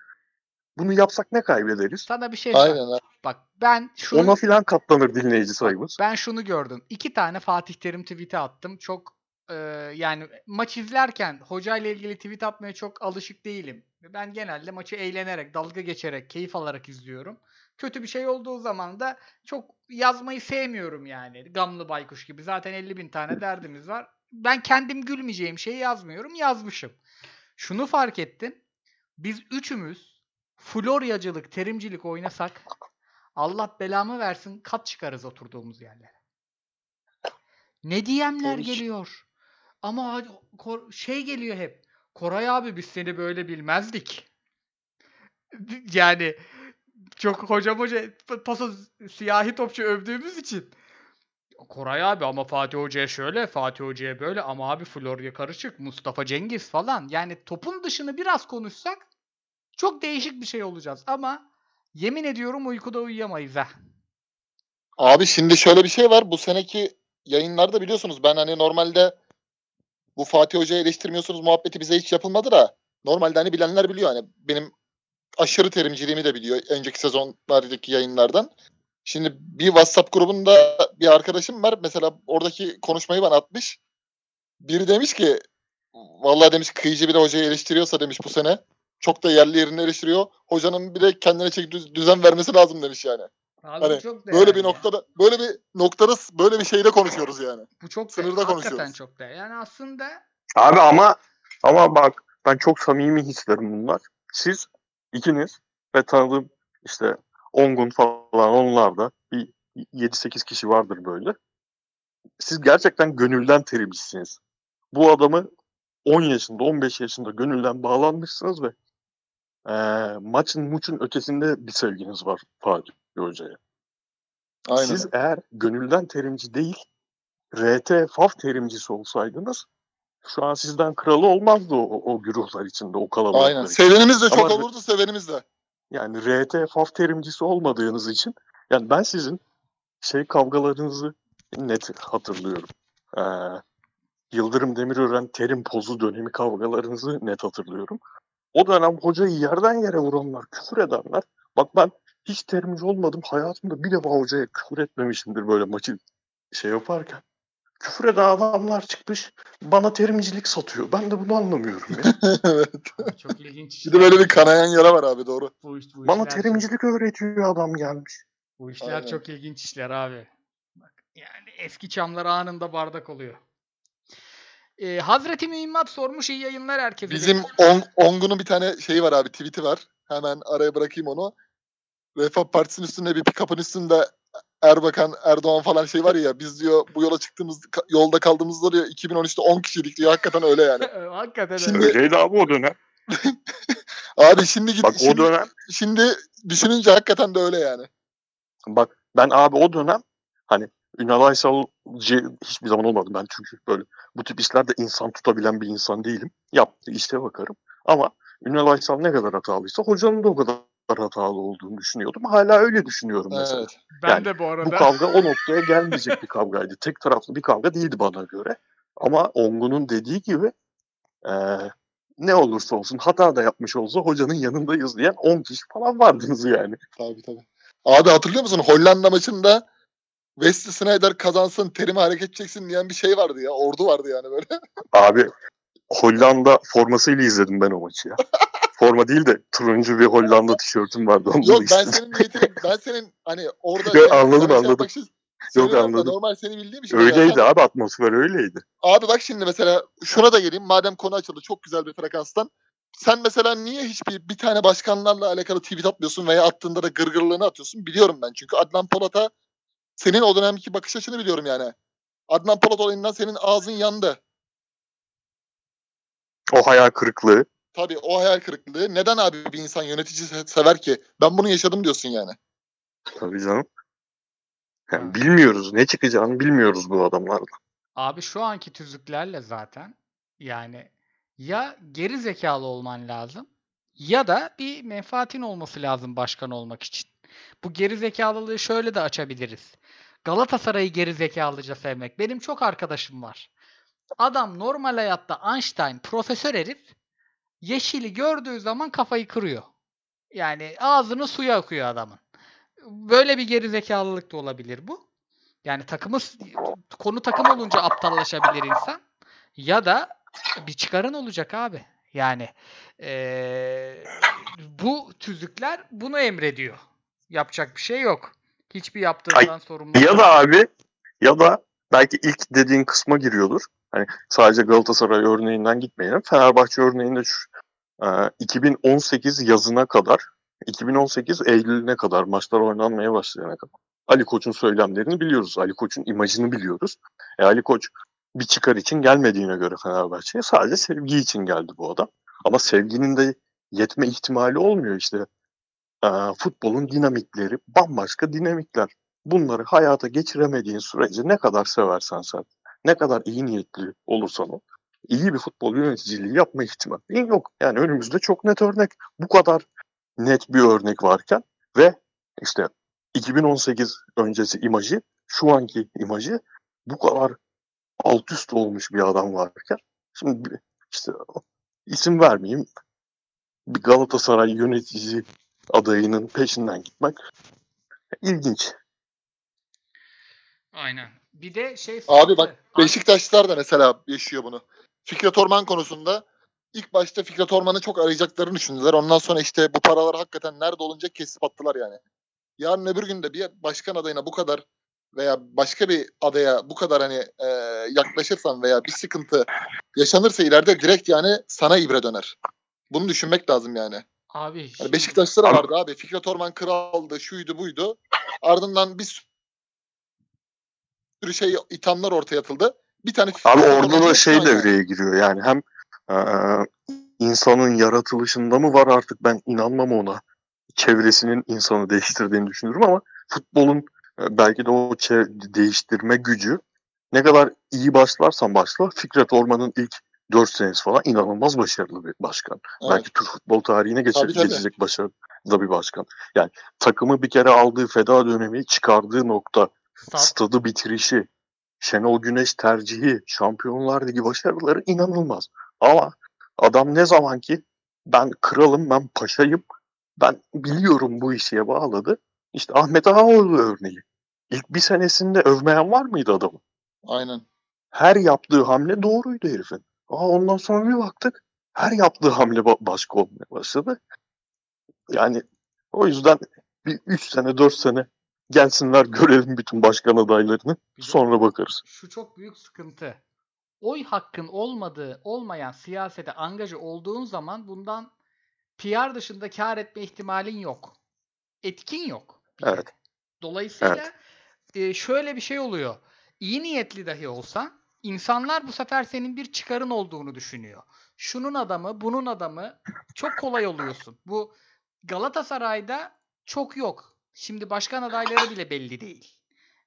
Bunu yapsak ne kaybederiz? Sana bir şey söyleyeyim. Aynen abi. Bak ben şunu Ona filan katlanır dinleyici sayımız. Ben şunu gördüm. İki tane Fatih Terim tweet'i attım. Çok e, yani maç izlerken hocayla ilgili tweet atmaya çok alışık değilim. Ben genelde maçı eğlenerek, dalga geçerek, keyif alarak izliyorum. Kötü bir şey olduğu zaman da çok yazmayı sevmiyorum yani. Gamlı baykuş gibi. Zaten 50 bin tane derdimiz var. Ben kendim gülmeyeceğim şeyi yazmıyorum. Yazmışım. Şunu fark ettim. Biz üçümüz floryacılık, terimcilik oynasak Allah belamı versin kat çıkarız oturduğumuz yerlere. Ne ki. geliyor. Ama şey geliyor hep. Koray abi biz seni böyle bilmezdik. Yani çok hocam hoca paso siyahi topçu övdüğümüz için. Koray abi ama Fatih Hoca'ya şöyle, Fatih Hoca'ya böyle ama abi Florya karışık, Mustafa Cengiz falan. Yani topun dışını biraz konuşsak çok değişik bir şey olacağız ama yemin ediyorum uykuda uyuyamayız ha. Abi şimdi şöyle bir şey var. Bu seneki yayınlarda biliyorsunuz ben hani normalde bu Fatih Hoca'yı eleştirmiyorsunuz muhabbeti bize hiç yapılmadı da normalde hani bilenler biliyor hani benim aşırı terimciliğimi de biliyor önceki sezonlardaki yayınlardan. Şimdi bir WhatsApp grubunda bir arkadaşım var. Mesela oradaki konuşmayı bana atmış. Biri demiş ki vallahi demiş kıyıcı bir de hocayı eleştiriyorsa demiş bu sene çok da yerli yerini eleştiriyor. Hocanın bir de kendine düz- düzen vermesi lazım demiş yani. Abi Hani çok Böyle değerli bir ya. noktada böyle bir noktada böyle bir şeyde konuşuyoruz yani. Bu çok Sınırda değerli. Hakikaten konuşuyoruz. çok değerli. Yani aslında Abi ama ama bak ben çok samimi hislerim bunlar. Siz ikiniz ve tanıdığım işte Ongun falan onlar da bir 7-8 kişi vardır böyle. Siz gerçekten gönülden terimcisiniz. Bu adamı 10 yaşında 15 yaşında gönülden bağlanmışsınız ve eee, maçın muçun ötesinde bir sevginiz var Fatih Hoca'ya. Aynen. Siz eğer gönülden terimci değil, RT FAF terimcisi olsaydınız şu an sizden kralı olmazdı o, o güruhlar içinde, o kalabalıklar Aynen. içinde. Sevenimiz de çok Ama- olurdu, sevenimiz de. Yani RT FAF terimcisi olmadığınız için yani ben sizin şey kavgalarınızı net hatırlıyorum. Ee, Yıldırım Demirören terim pozu dönemi kavgalarınızı net hatırlıyorum. O dönem hocayı yerden yere vuranlar, küfür edenler. Bak ben hiç terimci olmadım. Hayatımda bir defa hocaya küfür etmemişimdir böyle maçı şey yaparken. Küfür eden adamlar çıkmış bana terimcilik satıyor. Ben de bunu anlamıyorum ya. evet. çok ilginç Bir işler. de böyle bir kanayan yara var abi doğru. bu, iş- bu bana işler, terimcilik öğretiyor adam gelmiş. bu işler Aynen. çok ilginç işler abi. Bak, yani eski çamlar anında bardak oluyor. Ee, Hazreti Mühimmat sormuş iyi yayınlar herkese. Bizim. On, Ongun'un bir tane şeyi var abi, tweet'i var. Hemen araya bırakayım onu. Refah Partisi'nin üstünde bir pick-up'ın üstünde Erbakan, Erdoğan falan şey var ya biz diyor bu yola çıktığımız yolda kaldığımızda diyor 2013'te 10 kişiydik diyor. Hakikaten öyle yani. Hakikaten Şimdi- öyle. Öyleydi abi o dönem. Abi şimdi git Bak o şimdi, dönem şimdi düşününce hakikaten de öyle yani. Bak ben abi o dönem Hani Ünal Aysalcı hiçbir zaman olmadı ben çünkü böyle bu tip işlerde insan tutabilen bir insan değilim. Yaptığı işte bakarım. Ama Ünal Aysal ne kadar hatalıysa hocanın da o kadar hatalı olduğunu düşünüyordum. Hala öyle düşünüyorum mesela. Evet. Ben Yani de bu Bu arada. kavga o noktaya gelmeyecek bir kavgaydı. Tek taraflı bir kavga değildi bana göre. Ama Ongun'un dediği gibi eee, ne olursa olsun hata da yapmış olsa hocanın yanındayız diyen 10 kişi falan vardınız yani. Tabii tabii. Abi hatırlıyor musun? Hollanda maçında Wesley Sneijder kazansın, terimi hareket çeksin diyen bir şey vardı ya. Ordu vardı yani böyle. Abi Hollanda formasıyla izledim ben o maçı ya. Forma değil de turuncu bir Hollanda tişörtüm vardı. Onunla Yok ben senin niyetini, ben senin hani orada... Yok, anladım, şey anladım. yapmak için da anladım. Normal seni bildiğim için. Öyleydi Zaten- abi atmosfer öyleydi. Abi bak şimdi mesela şuna da geleyim. Madem konu açıldı çok güzel bir frekanstan. Sen mesela niye hiçbir bir tane başkanlarla alakalı tweet atmıyorsun veya attığında da gırgırlığını atıyorsun? Biliyorum ben. Çünkü Adnan Polat'a senin o dönemki bakış açını biliyorum yani. Adnan Polat olayından senin ağzın yandı. O hayal kırıklığı. Tabii o hayal kırıklığı. Neden abi bir insan yönetici se- sever ki? Ben bunu yaşadım diyorsun yani. Tabii canım. Yani bilmiyoruz. Ne çıkacağını bilmiyoruz bu adamlardan. Abi şu anki tüzüklerle zaten yani ya geri zekalı olman lazım ya da bir menfaatin olması lazım başkan olmak için. Bu geri zekalılığı şöyle de açabiliriz. Galatasaray'ı geri zekalıca sevmek. Benim çok arkadaşım var. Adam normal hayatta Einstein profesör herif yeşili gördüğü zaman kafayı kırıyor. Yani ağzını suya akıyor adamın. Böyle bir geri zekalılık da olabilir bu. Yani takımı konu takım olunca aptallaşabilir insan. Ya da bir çıkarın olacak abi. Yani eee, bu tüzükler bunu emrediyor. Yapacak bir şey yok. Hiçbir yaptığından sorumlu. Ya da abi ya da belki ilk dediğin kısma giriyordur. Hani sadece Galatasaray örneğinden gitmeyelim. Fenerbahçe örneğinde şu, e, 2018 yazına kadar 2018 Eylül'üne kadar maçlar oynanmaya başlayana kadar Ali Koç'un söylemlerini biliyoruz. Ali Koç'un imajını biliyoruz. E, Ali Koç bir çıkar için gelmediğine göre Fenerbahçe'ye sadece sevgi için geldi bu adam. Ama sevginin de yetme ihtimali olmuyor işte. E, futbolun dinamikleri bambaşka dinamikler bunları hayata geçiremediğin sürece ne kadar seversen sen, ne kadar iyi niyetli olursan ol, iyi bir futbol yöneticiliği yapma ihtimalin yok. Yani önümüzde çok net örnek. Bu kadar net bir örnek varken ve işte 2018 öncesi imajı, şu anki imajı bu kadar alt üst olmuş bir adam varken şimdi işte isim vermeyeyim bir Galatasaray yönetici adayının peşinden gitmek ilginç. Aynen. Bir de şey Abi bak sıkıntı. Beşiktaşlar da mesela yaşıyor bunu. Fikret Orman konusunda ilk başta Fikret Orman'ı çok arayacaklarını düşündüler. Ondan sonra işte bu paralar hakikaten nerede olunca kesip attılar yani. Yarın öbür gün de bir başkan adayına bu kadar veya başka bir adaya bu kadar hani e, yaklaşırsan veya bir sıkıntı yaşanırsa ileride direkt yani sana ibre döner. Bunu düşünmek lazım yani. Abi Yani Beşiktaş'ta da Abi- vardı abi. Fikret Orman kraldı, şuydu buydu. Ardından bir sürü şey ithamlar ortaya atıldı. Bir tane Fikret Abi orada da şey yani. devreye giriyor yani hem eee, insanın yaratılışında mı var artık ben inanmam ona. Çevresinin insanı değiştirdiğini düşünürüm ama futbolun e, belki de o değiştirme gücü ne kadar iyi başlarsan başla Fikret Orman'ın ilk 4 senesi falan inanılmaz başarılı bir başkan. Evet. Belki Türk futbol tarihine geçe- Tabii, tabii. geçecek başarılı bir başkan. Yani takımı bir kere aldığı feda dönemi çıkardığı nokta Stat- stadı bitirişi, Şenol Güneş tercihi, Şampiyonlar Ligi başarıları inanılmaz. Ama adam ne zaman ki ben kralım, ben paşayım, ben biliyorum bu işe bağladı. İşte Ahmet Ağaoğlu örneği. İlk bir senesinde övmeyen var mıydı adamı? Aynen. Her yaptığı hamle doğruydu herifin. Aa, ondan sonra bir baktık her yaptığı hamle ba- başka olmaya başladı. Yani o yüzden bir 3 sene 4 sene gelsinler görelim bütün başkan adaylarını. Sonra bakarız. şu çok büyük sıkıntı. Oy hakkın olmadığı, olmayan siyasete angaja olduğun zaman bundan PR dışında kar etme ihtimalin yok. Etkin yok. Evet. Dolayısıyla e, şöyle bir şey oluyor. İyi niyetli dahi olsan insanlar bu sefer senin bir çıkarın olduğunu düşünüyor. Şunun adamı, bunun adamı çok kolay oluyorsun. Bu Galatasaray'da çok yok. Şimdi başkan adayları bile belli değil.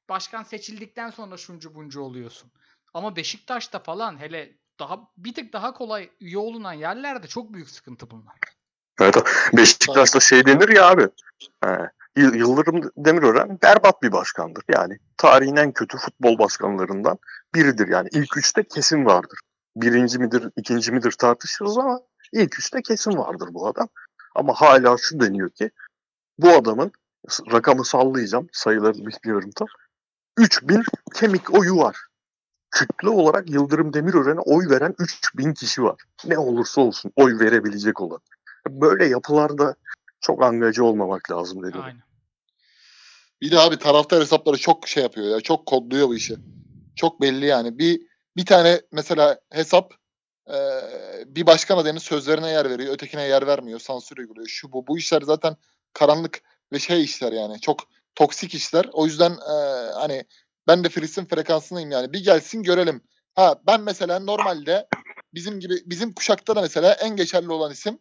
başkan seçildikten sonra şuncu buncu oluyorsun. Ama Beşiktaş'ta falan hele daha bir tık daha kolay üye olunan yerlerde çok büyük sıkıntı bunlar. Evet, Beşiktaş'ta şey denir ya abi. He, Yıldırım Demirören berbat bir başkandır. Yani tarihin en kötü futbol başkanlarından biridir. Yani ilk üçte kesin vardır. Birinci midir, ikinci midir tartışırız ama ilk üçte kesin vardır bu adam. Ama hala şu deniyor ki bu adamın rakamı sallayacağım. Sayıları bilmiyorum tam. 3000 kemik oyu var. Kütle olarak Yıldırım Demirören'e oy veren 3000 kişi var. Ne olursa olsun oy verebilecek olan. Böyle yapılarda çok angaja olmamak lazım dedim. Aynen. Bir de abi taraftar hesapları çok şey yapıyor ya. Çok kodluyor bu işi. Çok belli yani. Bir bir tane mesela hesap e, bir başkan adayının sözlerine yer veriyor. Ötekine yer vermiyor. Sansür uyguluyor. Şu bu. Bu işler zaten karanlık ve şey işler yani. Çok toksik işler. O yüzden e, hani ben de Fritz'in frekansındayım yani. Bir gelsin görelim. Ha ben mesela normalde bizim gibi bizim kuşakta da mesela en geçerli olan isim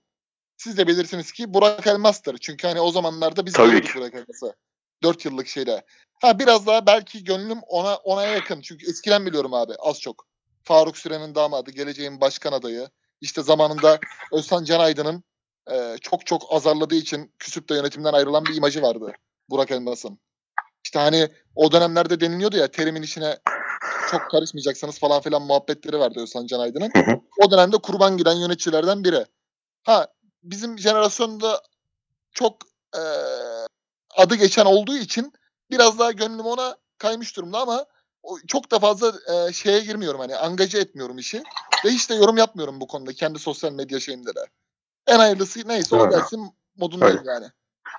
siz de bilirsiniz ki Burak Elmas'tır. Çünkü hani o zamanlarda biz Tabii ki. Burak Elmas'ı. 4 yıllık şeyde. Ha biraz daha belki gönlüm ona ona yakın. Çünkü eskiden biliyorum abi az çok. Faruk Süren'in damadı, geleceğin başkan adayı. İşte zamanında Özhan Can Aydın'ın e, çok çok azarladığı için küsüp de yönetimden ayrılan bir imajı vardı Burak Elmas'ın. İşte hani o dönemlerde deniliyordu ya terimin işine çok karışmayacaksınız falan filan muhabbetleri vardı Özhan Can Aydın'ın. Hı hı. O dönemde kurban giden yöneticilerden biri. Ha bizim jenerasyonda çok e, adı geçen olduğu için biraz daha gönlüm ona kaymış durumda ama çok da fazla e, şeye girmiyorum hani angaje etmiyorum işi ve hiç de yorum yapmıyorum bu konuda kendi sosyal medya şeyimde de. En hayırlısı neyse o gelsin modundayım yani.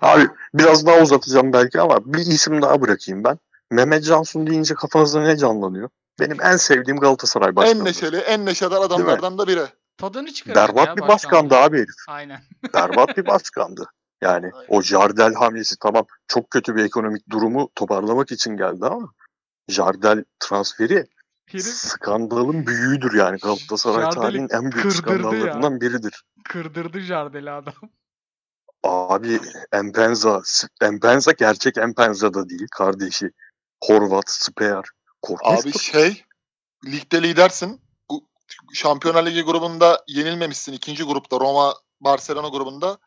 Abi biraz daha uzatacağım belki ama bir isim daha bırakayım ben. Mehmet Cansun deyince kafanızda ne canlanıyor? Benim en sevdiğim Galatasaray başkanı. En neşeli, en neşeder adamlardan da biri. Tadını çıkarıyor Berbat ya bir başkandı abi herif. Aynen. Berbat bir başkandı. Yani Aynen. o Jardel hamlesi tamam çok kötü bir ekonomik durumu toparlamak için geldi ama Jardel transferi Herif skandalın büyüğüdür yani Galatasaray tarihinin en büyük kırdırdı ya. skandallarından biridir. kırdırdı Jardel'i adam. Abi Empenza, Empenza gerçek Empenza da değil kardeşi. Horvat, Speer. Korkunç. Abi şey ligde lidersin. Şampiyonlar Ligi grubunda yenilmemişsin. ikinci grupta Roma Barcelona grubunda.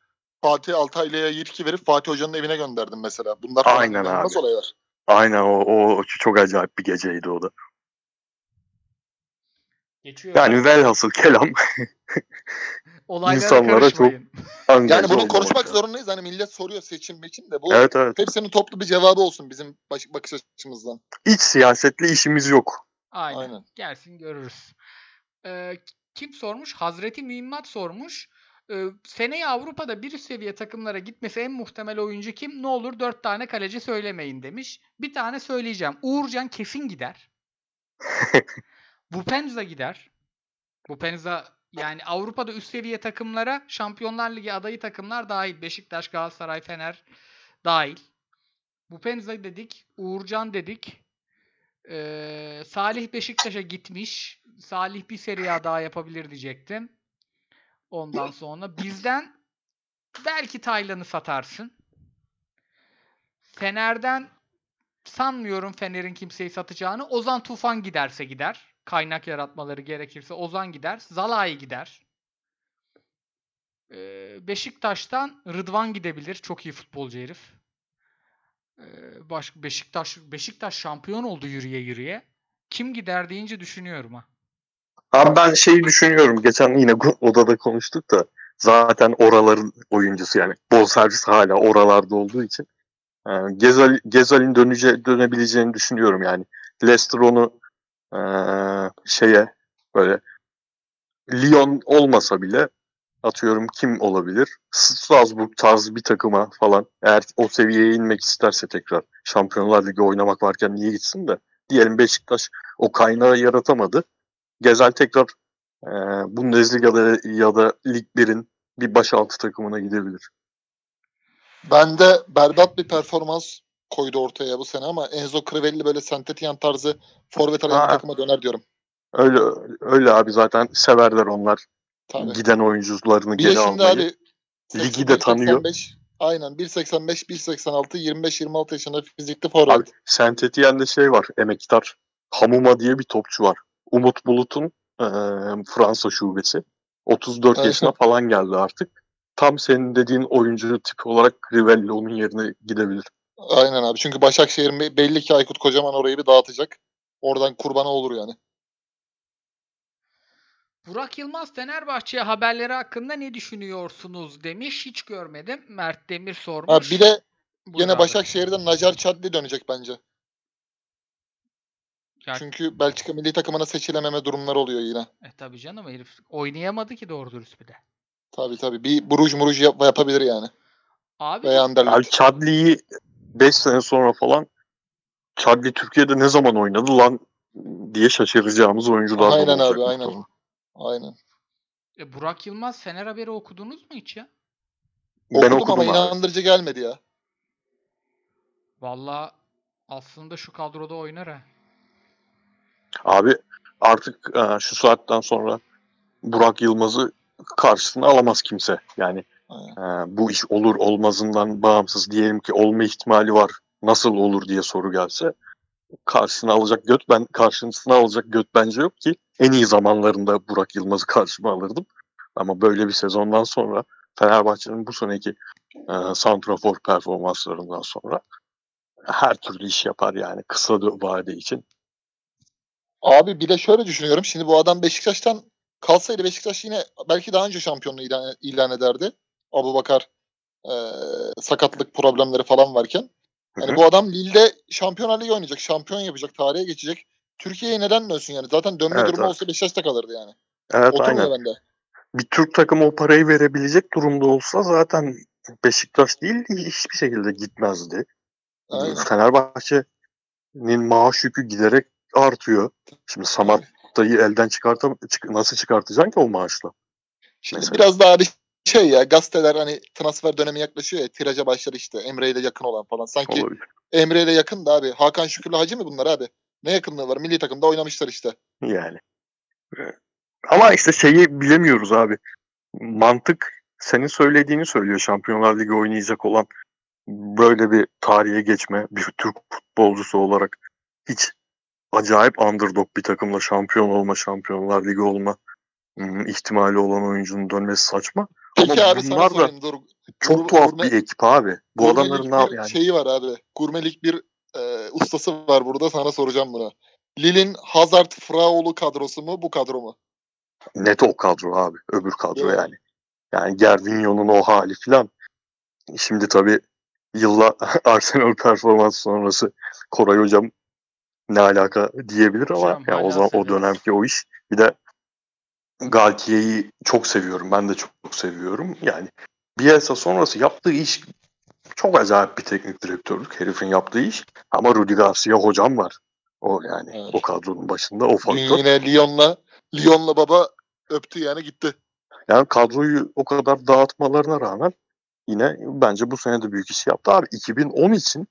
Fatih Altaylı'ya yetki verip Fatih Hoca'nın evine gönderdim mesela. Bunlar Aynen abi. olaylar. Aynen o, o çok acayip bir geceydi o da. Geçiyor. Yani velhasıl kelam Olaylara insanlara çok Yani bunu konuşmak lazım. zorundayız. Hani millet soruyor seçim meçim de. Bu Evet evet. hepsinin toplu bir cevabı olsun bizim baş- bakış açımızdan. İç siyasetle işimiz yok. Aynen. Aynen. Gelsin görürüz. Ee, kim sormuş? Hazreti Mühimmat sormuş. Ee, seneye Avrupa'da bir üst seviye takımlara gitmesi en muhtemel oyuncu kim? Ne olur dört tane kaleci söylemeyin demiş. Bir tane söyleyeceğim. Uğurcan kesin gider. Bupenza gider. Bupenza yani Avrupa'da üst seviye takımlara Şampiyonlar Ligi adayı takımlar dahil. Beşiktaş, Galatasaray, Fener dahil. Bupenza dedik. Uğurcan dedik. Ee, Salih Beşiktaş'a gitmiş. Salih bir seri daha yapabilir diyecektim. Ondan sonra bizden belki Taylan'ı satarsın. Fener'den sanmıyorum Fener'in kimseyi satacağını. Ozan Tufan giderse gider. Kaynak yaratmaları gerekirse Ozan gider. Zalai gider. Ee, Beşiktaş'tan Rıdvan gidebilir. Çok iyi futbolcu herif. Baş, Beşiktaş Beşiktaş şampiyon oldu yürüye yürüye. Kim gider deyince düşünüyorum ha. Abi ben şeyi düşünüyorum. Geçen yine odada konuştuk da zaten oraların oyuncusu yani. Bonservis hala oralarda olduğu için. Yani Gezal, Gezal'in dönece, dönebileceğini düşünüyorum yani. Leicester onu eee, şeye böyle Lyon olmasa bile atıyorum kim olabilir? Strasbourg tarzı bir takıma falan eğer o seviyeye inmek isterse tekrar Şampiyonlar Ligi oynamak varken niye gitsin de diyelim Beşiktaş o kaynağı yaratamadı. Gezel tekrar e, Bundesliga'da ya da Lig 1'in bir başaltı takımına gidebilir. Bende berbat bir performans koydu ortaya bu sene ama Enzo Crivelli böyle Santetian tarzı forvet arayan takıma döner diyorum. Öyle öyle abi zaten severler onlar Tabii. giden oyuncularını Bir geri almayı. abi Ligi de tanıyor. 85 Aynen 1.85, 1.86, 25-26 yaşında fizikli forvet. Etienne'de şey var. Emektar Hamuma diye bir topçu var. Umut Bulut'un eee, Fransa şubesi. 34 Evet. yaşına falan geldi artık. Tam senin dediğin oyuncu tipi olarak Crivelli onun yerine gidebilir. Aynen abi. Çünkü Başakşehir be- belli ki Aykut Kocaman orayı bir dağıtacak. Oradan kurbanı olur yani. Burak Yılmaz Fenerbahçe haberleri hakkında ne düşünüyorsunuz demiş. Hiç görmedim. Mert Demir sormuş. Ha, bir de Buyur Yine abi. Başakşehir'den Nacar Çadli dönecek bence. Ya- Çünkü Belçika milli takımına seçilememe durumları oluyor yine. E tabii canım herif oynayamadı ki doğru dürüst bir de. Tabii tabii. Bir buruj muruj yap- yapabilir yani. Abi Veya Abi Anderlecht. Chadli'yi 5 sene sonra falan Chadli Türkiye'de ne zaman oynadı lan diye şaşıracağımız oyunculardan Aynen olacak abi, aynen. muhtemelen. Aynen. e, Burak Yılmaz Fener haberi okudunuz mu hiç ya? Ben okudum, okudum ama abi. inandırıcı gelmedi ya. Valla aslında şu kadroda oynar ha. Abi artık e, şu saatten sonra Burak Yılmaz'ı karşısına alamaz kimse. Yani Aynen. e, bu iş olur olmazından bağımsız diyelim ki olma ihtimali var. Nasıl olur diye soru gelse karşısına alacak göt ben karşısına alacak göt bence yok ki en iyi zamanlarında Burak Yılmaz'ı karşıma alırdım. Ama böyle bir sezondan sonra Fenerbahçe'nin bu seneki e, santrafor performanslarından sonra her türlü iş yapar yani kısa vade için. Abi bir de şöyle düşünüyorum. Şimdi bu adam Beşiktaş'tan kalsaydı Beşiktaş yine belki daha önce şampiyonluğu ilan, ilan ederdi. Abu Bakar sakatlık problemleri falan varken. Yani hı. bu adam Lille'de Şampiyonlar Ligi oynayacak. Şampiyon yapacak. Tarihe geçecek. Türkiye'ye neden dönsün yani? Zaten dönme Evet, durumu evet. olsa Beşiktaş'ta kalırdı yani. Evet Oturmuyor aynen. bende. bir Türk takımı o parayı verebilecek durumda olsa zaten Beşiktaş değil hiçbir şekilde gitmezdi. Aynen. Fenerbahçe'nin maaş yükü giderek artıyor. Şimdi Samatta'yı elden çıkartam çık- nasıl çıkartacaksın ki o maaşla? Şimdi Mesela. biraz daha bir şey ya gazeteler hani transfer dönemi yaklaşıyor ya tiraja başlar işte Emre ile yakın olan falan. Sanki Olabilir. Emre ile yakın da abi. Hakan Şükür'le Hacı mı bunlar abi? Ne yakınlığı var? Milli takımda oynamışlar işte. Yani. Ama işte şeyi bilemiyoruz abi. Mantık senin söylediğini söylüyor Şampiyonlar Ligi oynayacak olan böyle bir tarihe geçme bir Türk futbolcusu olarak hiç acayip underdog bir takımla şampiyon olma, Şampiyonlar Ligi olma hmm, ihtimali olan oyuncunun dönmesi saçma. Peki Ama abi bunlar da dur. Çok Gurme- tuhaf gurme- bir ekip abi. Bu adamların ne yani şeyi var abi. Gurmelik bir e, ustası var burada sana soracağım bunu. Lille'in Hazard Fraoğlu kadrosu mu bu kadro mu? net o kadro abi. Öbür kadro mi? yani. Yani Gervinho'nun o hali filan. Şimdi tabii yılla Arsenal performans sonrası Koray hocam ne alaka diyebilir ama Hocam yani o zaman o severiz. dönemki o iş. Bir de Galtier'i çok seviyorum. Ben de çok, çok seviyorum. Yani Bielsa sonrası yaptığı iş çok acayip bir teknik direktörlük. Herifin yaptığı iş. Ama Rudi Garcia hocam var. O yani Evet. o kadronun başında o faktör. Yine Lyon'la Lyon'la baba öptü yani gitti. Yani kadroyu o kadar dağıtmalarına rağmen yine bence bu sene de büyük iş yaptı abi. 2010 için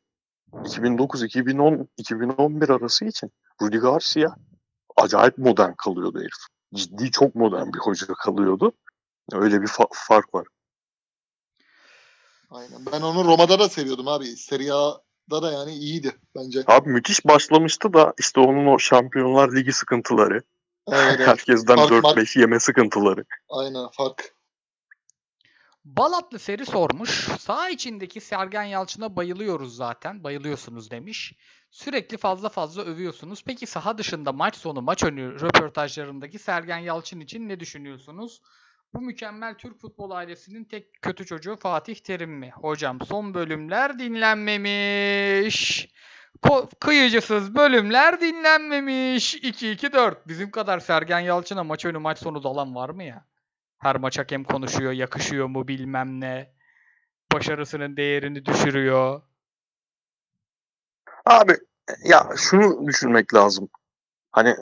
2009, 2010, 2011 arası için Rudi Garcia acayip modern kalıyordu herif. Ciddi çok modern bir hoca kalıyordu. Öyle bir fa- fark var. Aynen. Ben onu Roma'da da seviyordum abi. Serie A'da da yani iyiydi bence. Abi müthiş başlamıştı da işte onun o Şampiyonlar Ligi sıkıntıları, Evet, herkesten Fark- 4-5 yeme sıkıntıları. Aynen fark. Balatlı Seri sormuş. Sağ içindeki Sergen Yalçın'a bayılıyoruz zaten. Bayılıyorsunuz demiş. Sürekli fazla fazla övüyorsunuz. Peki saha dışında maç sonu, maç önü röportajlarındaki Sergen Yalçın için ne düşünüyorsunuz? Bu mükemmel Türk futbol ailesinin tek kötü çocuğu Fatih Terim mi? Hocam son bölümler dinlenmemiş. Ko- kıyıcısız bölümler dinlenmemiş. 2-2-4. Bizim kadar Sergen Yalçın'a maç önü maç sonu dalan var mı ya? Her maç hakem konuşuyor, yakışıyor mu bilmem ne. Başarısının değerini düşürüyor. Abi ya şunu düşünmek lazım. Hani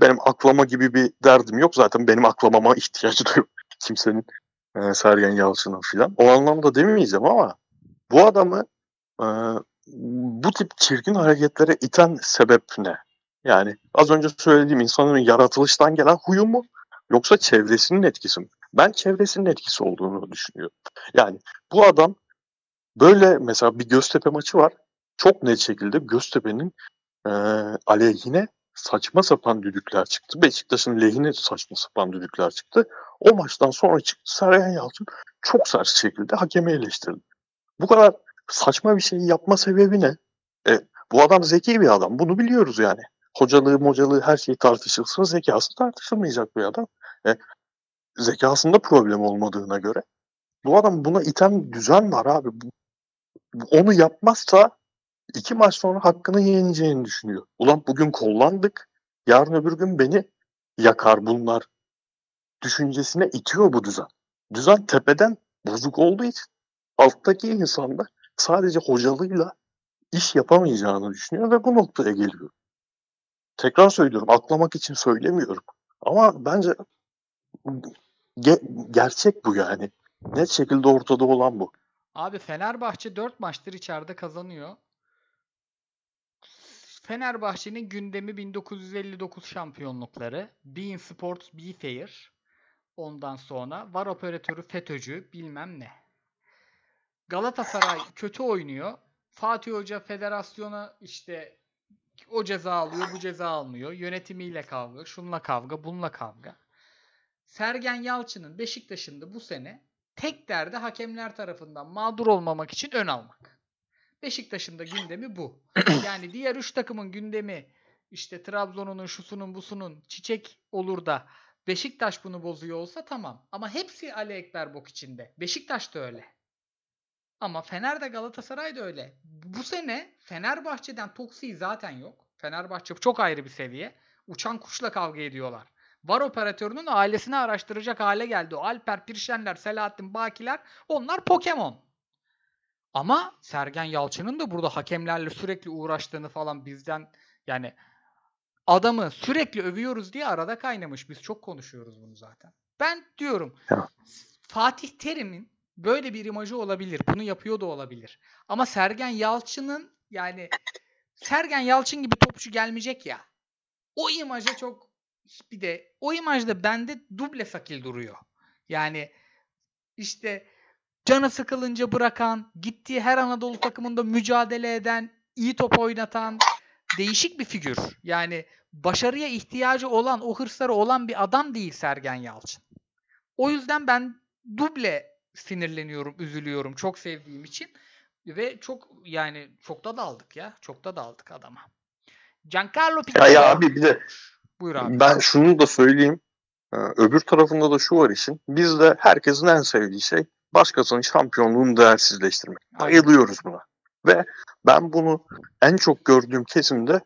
benim aklama gibi bir derdim yok. Zaten benim aklamama ihtiyacı da yok kimsenin. E, Sergen Yalçın'ın filan. O anlamda demeyeceğim ama bu adamı e, bu tip çirkin hareketlere iten sebep ne? Yani az önce söylediğim insanın yaratılıştan gelen huyu mu? Yoksa çevresinin etkisi mi? Ben çevresinin etkisi olduğunu düşünüyorum. Yani bu adam böyle mesela bir Göztepe maçı var. Çok net şekilde Göztepe'nin e, aleyhine saçma sapan düdükler çıktı. Beşiktaş'ın lehine saçma sapan düdükler çıktı. O maçtan sonra çıktı Sergen Yalçın çok sert şekilde hakemi eleştirdi. Bu kadar saçma bir şeyi yapma sebebi ne? E, bu adam zeki bir adam. Bunu biliyoruz yani. Hocalığı, mocalığı her şey tartışılsın. Zekası tartışılmayacak bir adam. E, zekasında problem olmadığına göre. Bu adam buna iten düzen var abi. Onu yapmazsa iki maç sonra hakkını yeneceğini düşünüyor. Ulan bugün kollandık. Yarın öbür gün beni yakar bunlar. Düşüncesine itiyor bu düzen. Düzen tepeden bozuk olduğu için alttaki insan da sadece hocalığıyla iş yapamayacağını düşünüyor ve bu noktaya geliyor. Tekrar söylüyorum, aklamak için söylemiyorum. Ama bence ge- gerçek bu yani. Net şekilde ortada olan bu. Abi Fenerbahçe 4 maçtır içeride kazanıyor. Fenerbahçe'nin gündemi 1959 şampiyonlukları. Bein Sports Be Fair. Ondan sonra var operatörü FETÖ'cü bilmem ne. Galatasaray kötü oynuyor. Fatih Hoca federasyona işte o ceza alıyor, bu ceza almıyor. Yönetimiyle kavga, şunla kavga, bununla kavga. Sergen Yalçın'ın Beşiktaş'ın da bu sene tek derdi hakemler tarafından mağdur olmamak için ön almak. Beşiktaş'ın da gündemi bu. Yani diğer üç takımın gündemi işte Trabzon'un, şusunun, busunun çiçek olur da Beşiktaş bunu bozuyor olsa tamam. Ama hepsi Ali Ekber bok içinde. Beşiktaş da öyle. Ama Fener de Galatasaray da öyle. Bu sene Fenerbahçe'den Toksi'yi zaten yok. Fenerbahçe çok ayrı bir seviye. Uçan kuşla kavga ediyorlar. Var operatörünün ailesini araştıracak hale geldi. O Alper Pirşenler, Selahattin Bakiler onlar Pokemon. Ama Sergen Yalçın'ın da burada hakemlerle sürekli uğraştığını falan bizden yani adamı sürekli övüyoruz diye arada kaynamış. Biz çok konuşuyoruz bunu zaten. Ben diyorum. Fatih Terim'in böyle bir imajı olabilir. Bunu yapıyor da olabilir. Ama Sergen Yalçın'ın yani Sergen Yalçın gibi topçu gelmeyecek ya. O imaja çok bir de o imajda bende duble sakil duruyor. Yani işte canı sıkılınca bırakan, gittiği her Anadolu takımında mücadele eden, iyi top oynatan değişik bir figür. Yani başarıya ihtiyacı olan, o hırsları olan bir adam değil Sergen Yalçın. O yüzden ben duble sinirleniyorum, üzülüyorum çok sevdiğim için ve çok yani çok da daldık ya. Çok da daldık adama. Giancarlo Ya, Piccolo. ya abi bir de Buyur abi. ben şunu da söyleyeyim. Ee, Öbür tarafında da şu var işin. Bizde herkesin en sevdiği şey başkasının şampiyonluğunu değersizleştirmek. Bayılıyoruz buna. Ve ben bunu en çok gördüğüm kesimde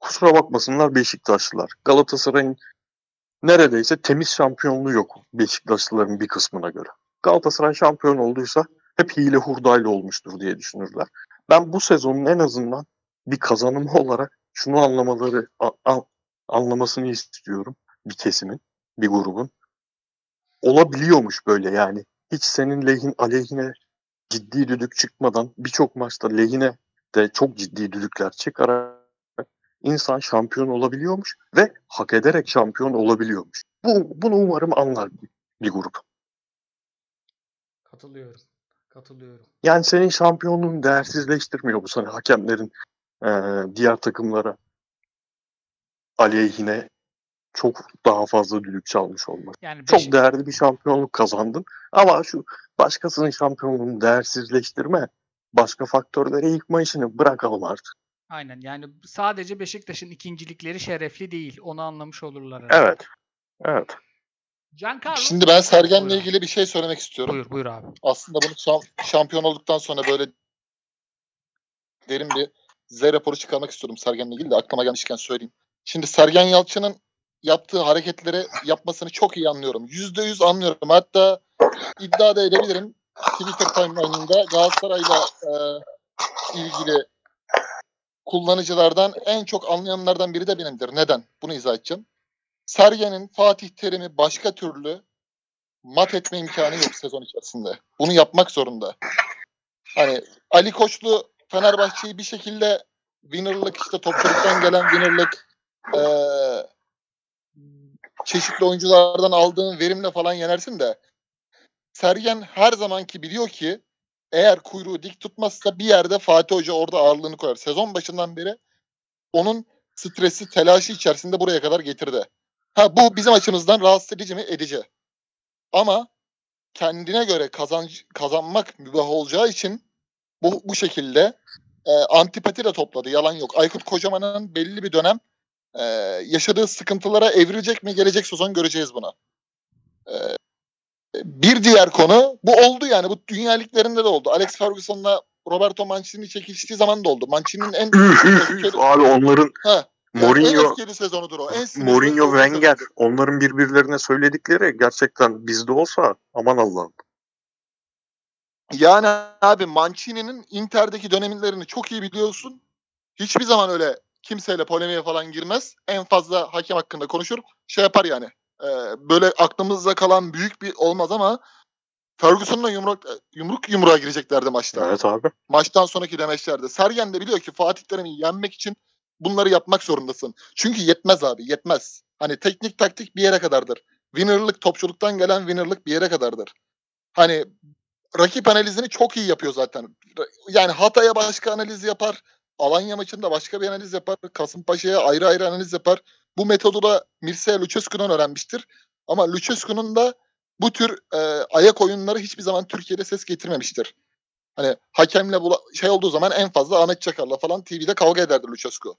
kusura bakmasınlar Beşiktaşlılar. Galatasaray'ın neredeyse temiz şampiyonluğu yok Beşiktaşlıların bir kısmına göre. Galatasaray şampiyon olduysa hep hile hurdayla olmuştur diye düşünürler. Ben bu sezonun en azından bir kazanımı olarak şunu anlamaları a- a- anlamasını istiyorum bir kesimin, bir grubun. Olabiliyormuş böyle yani. Hiç senin lehin aleyhine ciddi düdük çıkmadan birçok maçta lehine de çok ciddi düdükler çıkarak insan şampiyon olabiliyormuş ve hak ederek şampiyon olabiliyormuş. Bu, bunu umarım anlar bir, grup. Katılıyorum. Katılıyorum. Yani senin şampiyonluğunu değersizleştirmiyor bu sene hakemlerin eee, diğer takımlara aleyhine çok daha fazla düdük çalmış olması. Yani Çok Beşik- değerli bir şampiyonluk kazandın ama şu başkasının şampiyonluğunu değersizleştirme, başka faktörlere yıkma işini bırakalım artık. Aynen yani sadece Beşiktaş'ın ikincilikleri şerefli değil. Onu anlamış olurlar. herhalde. Evet. Evet. Giancarlo. Şimdi ben Sergen'le ilgili bir şey söylemek istiyorum. Buyur buyur abi. Aslında bunu şam- şampiyon olduktan sonra böyle derin bir Z raporu çıkarmak istiyorum Sergen'le ilgili de aklıma gelmişken söyleyeyim. Şimdi Sergen Yalçın'ın yaptığı hareketleri yapmasını çok iyi anlıyorum. Yüzde yüz anlıyorum. Hatta iddia da edebilirim. Twitter timeline'ında Galatasaray'la e, ilgili kullanıcılardan en çok anlayanlardan biri de benimdir. Neden? Bunu izah edeceğim. Sergen'in Fatih Terim'i başka türlü mat etme imkanı yok sezon içerisinde. Bunu yapmak zorunda. Hani Ali Koçlu Fenerbahçe'yi bir şekilde winner'lık işte topçuluktan gelen winner'lık eee çeşitli oyunculardan aldığın verimle falan yenersin de Sergen her zamanki biliyor ki eğer kuyruğu dik tutmazsa bir yerde Fatih Hoca orada ağırlığını koyar. Sezon başından beri onun stresi, telaşı içerisinde buraya kadar getirdi. Ha bu bizim açımızdan rahatsız edici mi? Edici. Ama kendine göre kazanç, kazanmak mübah olacağı için bu, bu şekilde e, antipati de topladı. Yalan yok. Aykut Kocaman'ın belli bir dönem e, yaşadığı sıkıntılara evrilecek mi gelecek sezon göreceğiz bunu. E, bir diğer konu bu oldu yani. Bu dünya liglerinde de oldu. Alex Ferguson'la Roberto Mancini çekiştiği zaman da oldu. Mancini'nin en üf. Abi onların ha, en Mourinho sezonudur o. En Mourinho Wenger sezonudur. onların birbirlerine söyledikleri gerçekten bizde olsa aman Allah'ım. Yani abi Mancini'nin Inter'deki dönemlerini çok iyi biliyorsun. Hiçbir zaman öyle kimseyle polemiğe falan girmez. En fazla hakem hakkında konuşur. Şey yapar yani. Ee, böyle aklımızda kalan büyük bir olmaz ama Ferguson'la yumruk, yumruk yumruğa gireceklerdi maçta. Evet abi. Maçtan sonraki demeçlerde. Sergen de biliyor ki Fatih Terim'i yenmek için bunları yapmak zorundasın. Çünkü yetmez abi yetmez. Hani teknik taktik bir yere kadardır. Winner'lık topçuluktan gelen winner'lık bir yere kadardır. Hani rakip analizini çok iyi yapıyor zaten. Yani Hatay'a başka analiz yapar. Alanya maçında başka bir analiz yapar. Kasımpaşa'ya ayrı ayrı analiz yapar. Bu metodu da Mircea Lucescu'dan öğrenmiştir. Ama Lucescu'nun da bu tür e, ayak oyunları hiçbir zaman Türkiye'de ses getirmemiştir. Hani hakemle bula- şey olduğu zaman en fazla Ahmet Çakar'la falan TV'de kavga ederdi Lucescu.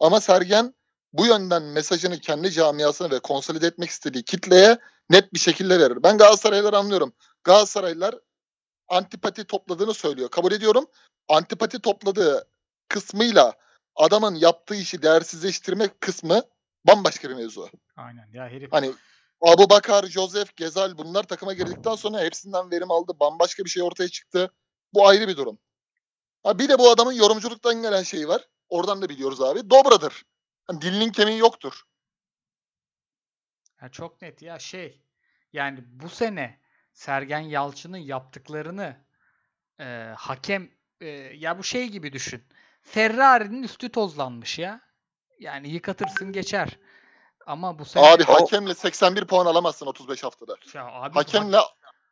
Ama Sergen bu yönden mesajını kendi camiasına ve konsolide etmek istediği kitleye net bir şekilde verir. Ben Galatasaraylıları anlıyorum. Galatasaraylılar antipati topladığını söylüyor. Kabul ediyorum. Antipati topladığı kısmıyla adamın yaptığı işi değersizleştirmek kısmı bambaşka bir mevzu. Aynen ya herif. Hani Abu Bakar, Joseph, Gezal bunlar takıma girdikten sonra hepsinden verim aldı. Bambaşka bir şey ortaya çıktı. Bu ayrı bir durum. Ha bir de bu adamın yorumculuktan gelen şeyi var. Oradan da biliyoruz abi. Dobra'dır. Hani dilinin kemiği yoktur. Ya çok net ya şey. Yani bu sene Sergen Yalçın'ın yaptıklarını e, hakem e, ya bu şey gibi düşün. Ferrari'nin üstü tozlanmış ya. Yani yıkatırsın geçer. Ama bu sene Abi hakemle 81 puan alamazsın 35 haftada. ya abi Hakemle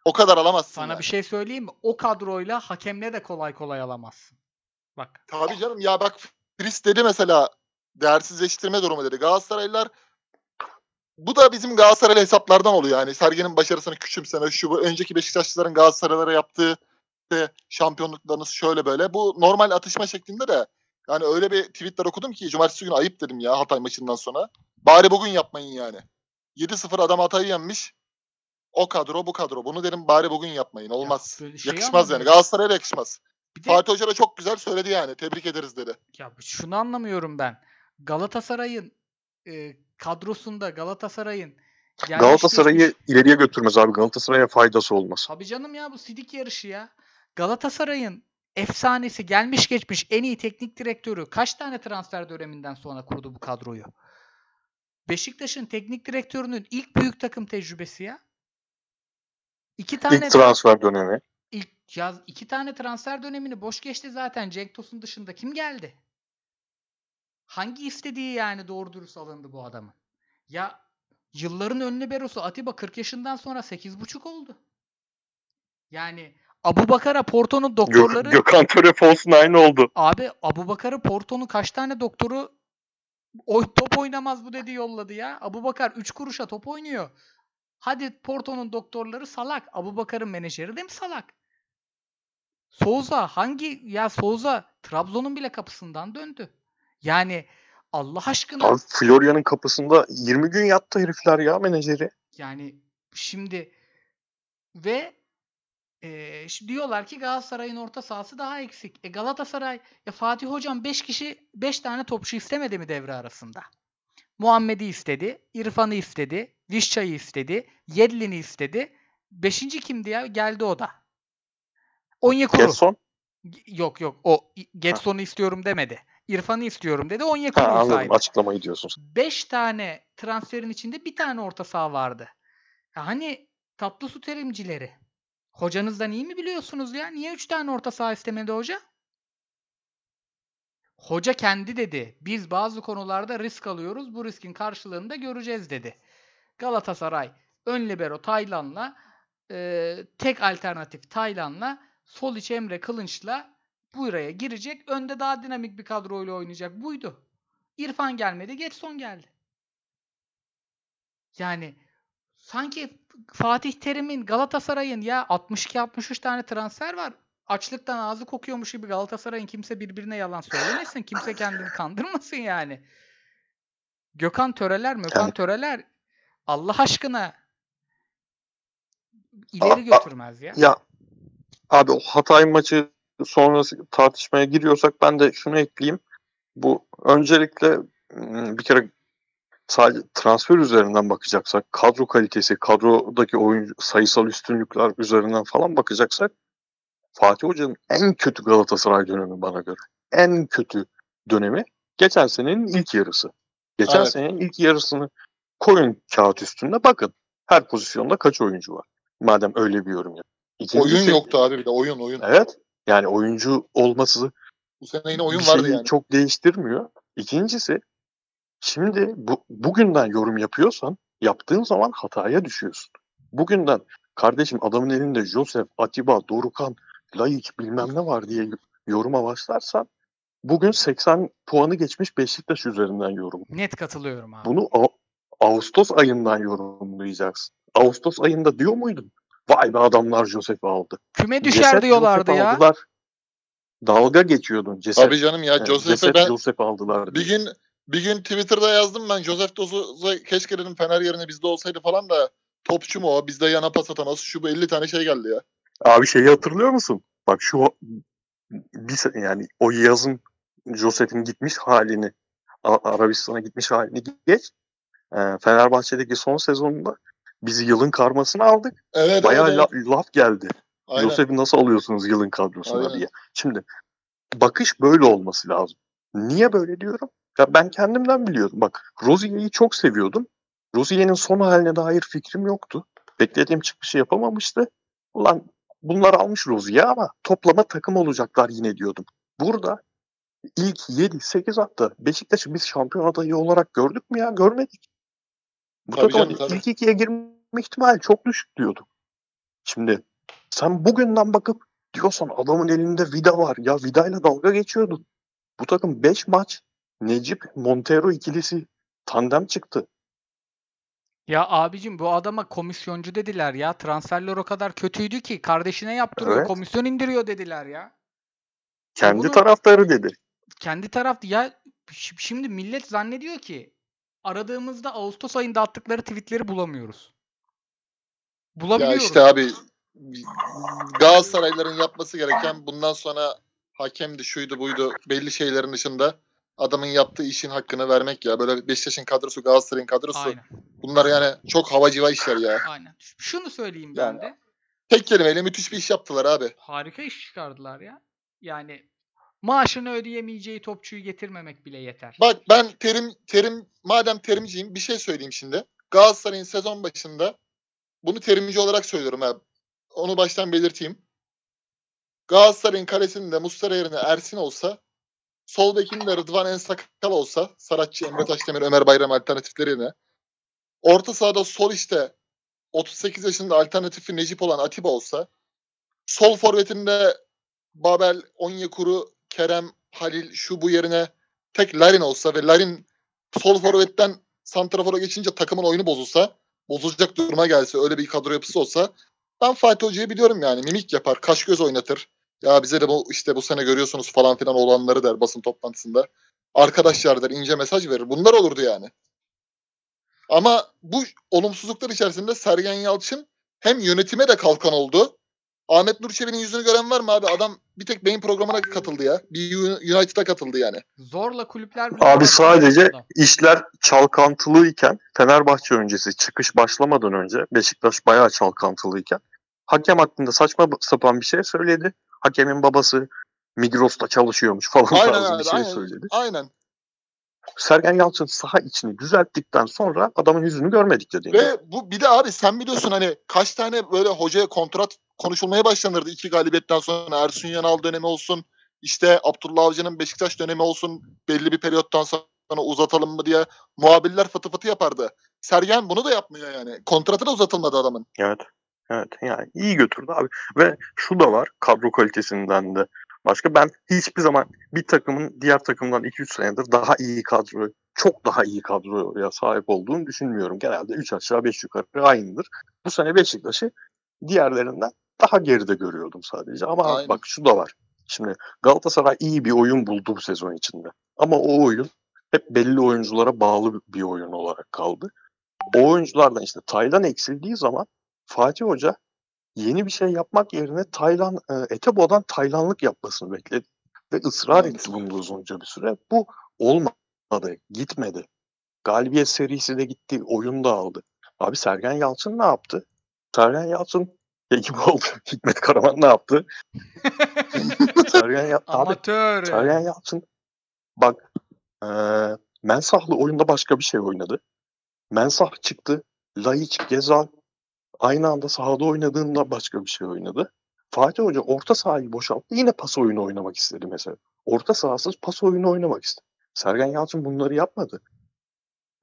o kadar alamazsın. sana yani. bir şey söyleyeyim mi? O kadroyla hakemle de kolay kolay alamazsın. Bak Tabii canım ya bak Fris dedi mesela değersizleştirme durumu dedi. Galatasaraylılar bu da bizim Galatasaraylı hesaplardan oluyor yani. Sergen'in başarısını küçümseme, şu bu önceki Beşiktaşlıların Galatasaraylara yaptığı işte şampiyonluklarınız şöyle böyle. Bu normal atışma şeklinde de yani öyle bir tweetler okudum ki cumartesi günü ayıp dedim ya Hatay maçından sonra. Bari bugün yapmayın yani. 7-0 adam Hatay'ı yenmiş. O kadro bu kadro. Bunu dedim bari bugün yapmayın. Olmaz. böyle şeyi yakışmaz yani. Galatasaray'a yakışmaz. bir de Fatih Hoca da çok güzel söyledi yani. Tebrik ederiz dedi. ya şunu anlamıyorum ben. Galatasaray'ın e, kadrosunda Galatasaray'ın Galatasaray'ı ileriye götürmez abi. Galatasaray'a faydası olmaz. Tabii canım ya bu sidik yarışı ya. Galatasaray'ın efsanesi gelmiş geçmiş en iyi teknik direktörü kaç tane transfer döneminden sonra kurdu bu kadroyu? Beşiktaş'ın teknik direktörünün ilk büyük takım tecrübesi ya. İki tane İlk transfer dönemi. ilk yaz iki tane transfer dönemini boş geçti zaten. Cenk Tosun dışında kim geldi? Hangi istediği yani doğru dürüst alındı bu adamın? Ya yılların ünlü berosu Atiba 40 yaşından sonra 8,5 oldu. Yani Abu Bakar'a Porto'nun Gök, doktorları Gökhan Töre Folsun aynı oldu. abi Abu Bakar'ı Porto'nun kaç tane doktoru o top oynamaz bu dedi yolladı ya. Abu Bakar 3 kuruşa top oynuyor. Hadi Porto'nun doktorları salak. Abu Bakar'ın menajeri de mi salak? Souza hangi ya Souza Trabzon'un bile kapısından döndü. Yani Allah aşkına Abi Florya'nın kapısında 20 gün yattı herifler ya menajeri. yani şimdi ve şimdi diyorlar ki Galatasaray'ın orta sahası daha eksik. E Galatasaray ya Fatih Hocam 5 kişi 5 tane topçu istemedi mi devre arasında? Muhammed'i istedi, İrfan'ı istedi, Vişça'yı istedi, Yedlin'i istedi. Beşinci kimdi ya? Geldi o da. Onyekuru. Getson. Yok yok o Getson'u istiyorum demedi. İrfan'ı istiyorum dedi. Onyekuru'yu anladım saydı. açıklamayı diyorsun. 5 tane transferin içinde bir tane orta saha vardı. Ya hani tatlı su terimcileri. Hocanızdan iyi mi biliyorsunuz ya? Niye 3 tane orta saha istemedi hoca? Hoca kendi dedi. Biz bazı konularda risk alıyoruz. Bu riskin karşılığını da göreceğiz dedi. Galatasaray ön libero Taylan'la e, tek alternatif Taylan'la sol iç Emre Kılınç'la buraya girecek. Önde daha dinamik bir kadroyla oynayacak. Buydu. İrfan gelmedi. Getson geldi. Yani sanki Fatih Terim'in Galatasaray'ın ya 62-63 tane transfer var. Açlıktan ağzı kokuyormuş gibi Galatasaray'ın kimse birbirine yalan söylemesin. Kimse kendini kandırmasın yani. Gökhan Töreler, Mökan Yani- Töreler Allah aşkına ileri götürmez ya. Ya abi o Hatay maçı sonrası tartışmaya giriyorsak ben de şunu ekleyeyim. Bu öncelikle ım, bir kere sadece transfer üzerinden bakacaksak, kadro kalitesi, kadrodaki oyuncu sayısal üstünlükler üzerinden falan bakacaksak Fatih Hoca'nın en kötü Galatasaray dönemi bana göre. En kötü dönemi geçen senenin ilk yarısı. Geçen Evet. senenin ilk yarısını koyun kağıt üstünde bakın. Her pozisyonda kaç oyuncu var? Madem öyle bir yorum yap. İkinci Oyun şey- yoktu abi bir de oyun oyun. Evet. Yani oyuncu olması Bu sene yine oyun vardı yani. çok değiştirmiyor. İkincisi şimdi bu, bugünden yorum yapıyorsan yaptığın zaman hataya düşüyorsun. Bugünden kardeşim adamın elinde Joseph, Atiba, Dorukan, Layık bilmem ne var diye yoruma başlarsan bugün 80 puanı geçmiş Beşiktaş üzerinden yorum. Net katılıyorum abi. Bunu A- Ağustos ayından yorumlayacaksın. Ağustos ayında diyor muydun? Vay be adamlar Joseph'i aldı. Küme düşer Ceset diyorlardı Joseph ya. aldılar. Dalga geçiyordun. Ceset, Tabii canım ya e, Joseph'e ceset ben Joseph aldılar. bir diye. gün bir gün Twitter'da yazdım ben Joseph Doz'u keşke dedim Fener yerine bizde olsaydı falan da topçu mu o? Bizde yana pas atamaz. Şu bu 50 tane şey geldi ya. Abi şeyi hatırlıyor musun? Bak şu bir yani o yazın Joseph'in gitmiş halini Arabistan'a gitmiş halini geç. E, Fenerbahçe'deki son sezonunda biz yılın karmasını aldık. Evet Bayağı evet, la- laf geldi. Aynen. Nasıl alıyorsunuz yılın kadrosuna Aynen. diye. Şimdi bakış böyle olması lazım. Niye böyle diyorum? Ya ben kendimden biliyorum. Bak Rozier'i çok seviyordum. Rozier'in son haline dair fikrim yoktu. Beklediğim çıkışı yapamamıştı. Ulan bunlar almış Rozier'i ama toplama takım olacaklar yine diyordum. Burada ilk 7-8 hafta Beşiktaş'ı biz şampiyon adayı olarak gördük mü ya? Görmedik. Bu Tabii takımın canım, tabii. ilk ikiye girme ihtimali çok düşük diyordum. Şimdi sen bugünden bakıp diyorsan adamın elinde vida var. Ya vidayla dalga geçiyordun. Bu takım 5 maç Necip Montero ikilisi tandem çıktı. Ya abicim bu adama komisyoncu dediler ya. Transferler o kadar kötüydü ki kardeşine yaptırıyor. Evet. Komisyon indiriyor dediler ya. Kendi bunu- taraftarı dedi. Kendi taraf ya şimdi millet zannediyor ki aradığımızda Ağustos ayında attıkları tweetleri bulamıyoruz. Ya Bulabiliyoruz. işte abi Galatasarayların yapması gereken bundan sonra hakemdi şuydu buydu belli şeylerin dışında adamın yaptığı işin hakkını vermek ya. Böyle Beşiktaş'ın kadrosu Galatasaray'ın kadrosu Aynen. bunlar yani çok havacıva işler ya. Aynen. Şunu söyleyeyim ben Yani- de. Tek kelimeyle müthiş bir iş yaptılar abi. Harika iş çıkardılar ya. Yani maaşını ödeyemeyeceği topçuyu getirmemek bile yeter. Bak ben terim terim madem terimciyim bir şey söyleyeyim şimdi. Galatasaray'ın sezon başında bunu terimci olarak söylüyorum abi. Onu baştan belirteyim. Galatasaray'ın kalesinde Muslera yerine Ersin olsa sol bekinde Rıdvan Ensakal olsa Saratçı, Emre Taşdemir, Ömer Bayram alternatifleri yerine orta sahada sol işte 38 yaşında alternatifi Necip olan Atiba olsa sol forvetinde Babel, Onyekuru, Kerem, Halil şu bu yerine tek Larin olsa ve Larin sol forvetten santrafora geçince takımın oyunu bozulsa, bozulacak duruma gelse, öyle bir kadro yapısı olsa ben Fatih Hoca'yı biliyorum yani. Mimik yapar, kaş göz oynatır. Ya bize de bu işte bu sene görüyorsunuz falan filan olanları der basın toplantısında. Arkadaşlar der, ince mesaj verir. Bunlar olurdu yani. Ama bu olumsuzluklar içerisinde Sergen Yalçın hem yönetime de kalkan oldu. Ahmet Nur Çebi'nin yüzünü gören var mı abi? Adam bir tek beyin programına katıldı ya. Bir United'a katıldı yani. Zorla kulüpler Abi sadece adam. işler çalkantılıyken Fenerbahçe öncesi çıkış başlamadan önce Beşiktaş bayağı çalkantılıyken hakem hakkında saçma sapan bir şey söyledi. Hakemin babası Migros'ta çalışıyormuş falan Aynen tarzı bir şey aynen. söyledi. Aynen. Sergen Yalçın saha içini düzelttikten sonra adamın yüzünü görmedik gibi. Ve bu bir de abi sen biliyorsun hani kaç tane böyle hocaya kontrat konuşulmaya başlanırdı iki galibiyetten sonra. Ersun Yanal dönemi olsun. işte Abdullah Avcı'nın Beşiktaş dönemi olsun. Belli bir periyottan sonra uzatalım mı diye muhabirler fıtı fıtı yapardı. Sergen bunu da yapmıyor yani. Kontratı da uzatılmadı adamın. Evet. Evet yani iyi götürdü abi. Ve şu da var kadro kalitesinden de. Başka ben hiçbir zaman bir takımın diğer takımdan 2-3 senedir daha iyi kadro, çok daha iyi kadroya sahip olduğunu düşünmüyorum. Genelde 3 aşağı 5 yukarı aynıdır. Bu sene Beşiktaş'ı diğerlerinden daha geride görüyordum sadece. Ama Aynen. bak şu da var. Şimdi Galatasaray iyi bir oyun buldu bu sezon içinde. Ama o oyun hep belli oyunculara bağlı bir oyun olarak kaldı. O oyunculardan işte Taylan eksildiği zaman Fatih Hoca yeni bir şey yapmak yerine Taylan, e, Etebo'dan Taylanlık yapmasını bekledi. Ve ısrar Evet. etti bunda uzunca bir süre. Bu olmadı, gitmedi. Galibiyet serisi de gitti, oyun da aldı. Abi Sergen Yalçın ne yaptı? Sergen Yalçın ya gibi oldu. Hikmet Karaman ne yaptı? Sergen Yalçın, Amatör. Sergen Yalçın bak e, Mensah'lı oyunda başka bir şey oynadı. Mensah çıktı. Laiç, Gezal aynı anda sahada oynadığında başka bir şey oynadı. Fatih Hoca orta sahayı boşalttı. Yine pas oyunu oynamak istedi mesela. Orta sahasız pas oyunu oynamak istedi. Sergen Yalçın bunları yapmadı.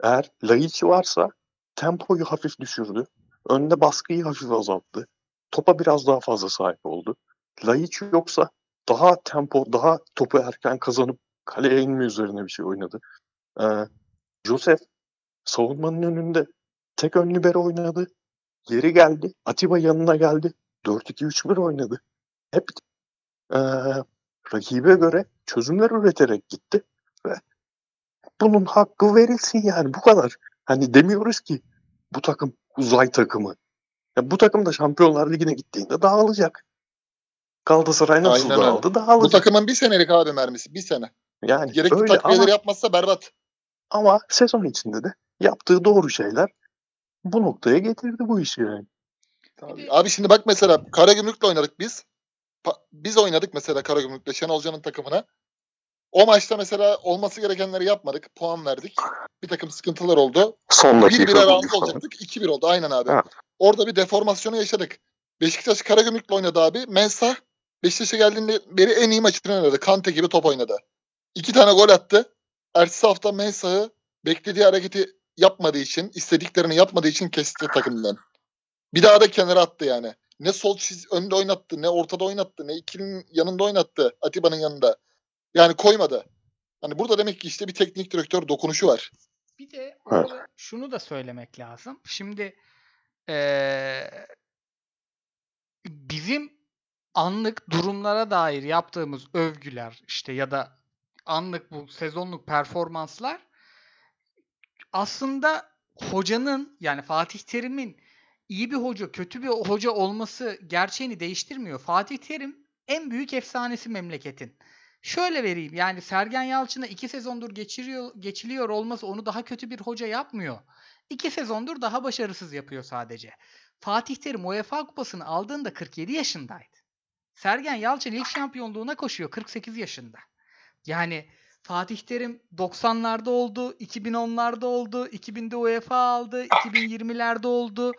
Eğer Laiç varsa tempoyu hafif düşürdü. Önde baskıyı hafif azalttı. Topa biraz daha fazla sahip oldu. Laiç yoksa daha tempo, daha topu erken kazanıp kaleye inme üzerine bir şey oynadı. Ee, Joseph savunmanın önünde tek ön libero oynadı. Geri geldi. Atiba yanına geldi. 4-2-3-1 oynadı. Hep ee, rakibe göre çözümler üreterek gitti. Ve bunun hakkı verilsin yani bu kadar. Hani demiyoruz ki bu takım uzay takımı. Ya bu takım da Şampiyonlar Ligi'ne gittiğinde dağılacak. Galatasaray nasıl Aynen öyle. dağıldı Bu dağılacak. takımın bir senelik abi mermisi. Bir sene. yani Gerekli öyle takviyeleri ama, yapmazsa berbat. ama sezon içinde de yaptığı doğru şeyler bu noktaya getirdi bu işi yani. Abi, abi şimdi bak mesela Karagümrük'le oynadık biz. Pa- biz oynadık mesela Karagümrük'le Şenol Hoca'nın takımına. O maçta mesela olması gerekenleri yapmadık. Puan verdik. Bir takım sıkıntılar oldu. Son 1-1'e dakika round golü falan. olacaktık. 2-1 oldu aynen abi. Evet. Orada bir deformasyonu yaşadık. Beşiktaş Karagümrük'le oynadı abi. Mensah Beşiktaş'a geldiğinde beri en iyi maçını oynadı. Kante gibi top oynadı. İki tane gol attı. Ertesi hafta Mensah'ı beklediği hareketi yapmadığı için, istediklerini yapmadığı için kesti takımdan. Bir daha da kenara attı yani. Ne sol çiz önde oynattı, ne ortada oynattı, ne ikilinin yanında oynattı. Atiba'nın yanında. Yani koymadı. Hani burada demek ki işte bir teknik direktör dokunuşu var. Bir de Evet. şunu da söylemek lazım. Şimdi eee, bizim anlık durumlara dair yaptığımız övgüler işte ya da anlık bu sezonluk performanslar aslında hocanın yani Fatih Terim'in iyi bir hoca, kötü bir hoca olması gerçeğini değiştirmiyor. Fatih Terim en büyük efsanesi memleketin. Şöyle vereyim yani Sergen Yalçın'a iki sezondur geçiriyor, geçiliyor olması onu daha kötü bir hoca yapmıyor. İki sezondur daha başarısız yapıyor sadece. Fatih Terim UEFA kupasını aldığında 47 yaşındaydı. Sergen Yalçın ilk şampiyonluğuna koşuyor 48 yaşında. Yani Fatih Terim 90'larda oldu, 2010'larda oldu, 2000'de UEFA aldı, 2020'lerde oldu.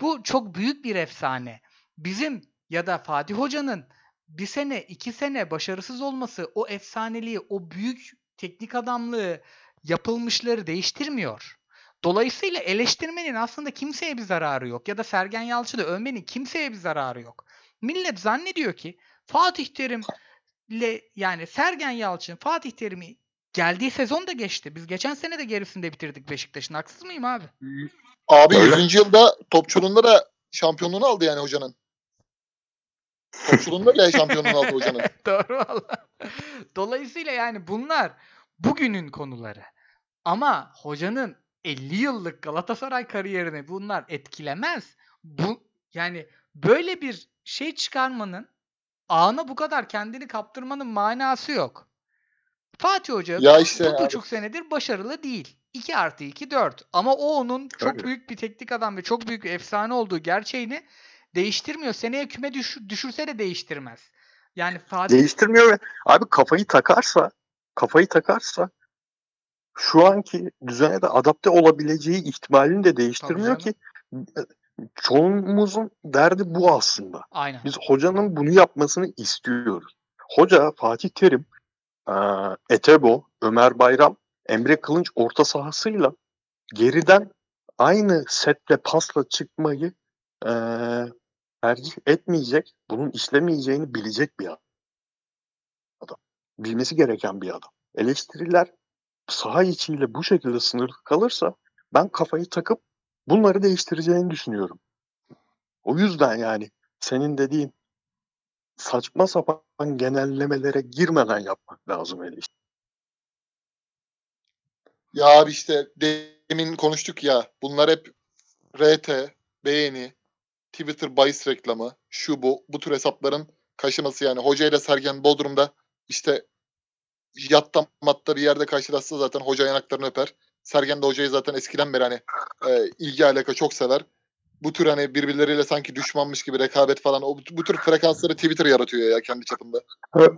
Bu çok büyük bir efsane. Bizim ya da Fatih Hoca'nın bir sene, iki sene başarısız olması o efsaneliği, o büyük teknik adamlığı, yapılmışları değiştirmiyor. Dolayısıyla eleştirmenin aslında kimseye bir zararı yok. Ya da Sergen Yalçın'ı övmenin kimseye bir zararı yok. Millet zannediyor ki Fatih Terim'le yani Sergen Yalçın Fatih Terim'i geldiği sezon da geçti. Biz geçen sene de gerisinde bitirdik Beşiktaş'ın. Haksız mıyım abi? Abi Öyle. 100. yılda topçuluğunda da şampiyonluğunu aldı yani hocanın. Topçuluğunda bile şampiyonluğunu aldı hocanın. Doğru valla. Dolayısıyla yani bunlar bugünün konuları. Ama hocanın 50 yıllık Galatasaray kariyerini bunlar etkilemez. Bu yani böyle bir şey çıkarmanın ağına bu kadar kendini kaptırmanın manası yok. Fatih Hoca Ya işte bu buçuk senedir başarılı değil. 2 artı 2 4. Ama o onun çok Öyle. büyük bir teknik adam ve çok büyük bir efsane olduğu gerçeğini değiştirmiyor. Seneye küme düş- düşürse de değiştirmez. Yani Fatih Değiştirmiyor ve abi kafayı takarsa kafayı takarsa şu anki düzene de adapte olabileceği ihtimalini de değiştirmiyor ki çoğumuzun derdi bu aslında. aynen. Biz hocanın bunu yapmasını istiyoruz. Hoca Fatih Terim, eee, Etebo, Ömer Bayram, Emre Kılınç orta sahasıyla geriden aynı setle pasla çıkmayı eee, tercih etmeyecek, bunun işlemeyeceğini bilecek bir adam. Bilmesi gereken bir adam. Eleştiriler saha içiyle bu şekilde sınırlı kalırsa ben kafayı takıp bunları değiştireceğini düşünüyorum. O yüzden yani senin dediğin saçma sapan genellemelere girmeden yapmak lazım eleştiri. Ya abi işte demin konuştuk ya. Bunlar hep RT, beğeni, Twitter bahis reklamı, şu bu, bu tür hesapların kaşıması yani. Hoca ile Sergen Bodrum'da işte yatta matta bir yerde karşılaşsa zaten hoca yanaklarını öper. Sergen de hocayı zaten eskiden beri hani e, ilgi alaka çok sever. Bu tür hani birbirleriyle sanki düşmanmış gibi rekabet falan o bu tür frekansları Twitter yaratıyor ya kendi çapında.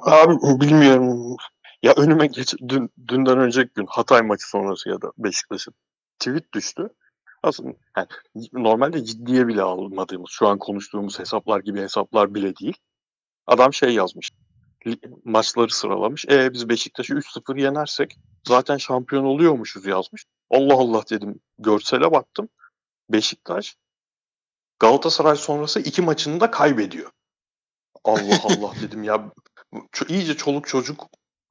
Abi bilmiyorum. Ya önüme geç dün, dünden önceki gün Hatay maçı sonrası ya da Beşiktaş'ın tweet düştü. Aslında yani normalde ciddiye bile almadığımız, şu an konuştuğumuz hesaplar gibi hesaplar bile değil. Adam şey yazmış. Maçları sıralamış. E biz Beşiktaş'ı 3-0 yenersek zaten şampiyon oluyormuşuz yazmış. Allah Allah dedim. Görsele baktım. Beşiktaş Galatasaray sonrası iki maçını da kaybediyor. Allah Allah dedim ya. İyice çoluk çocuk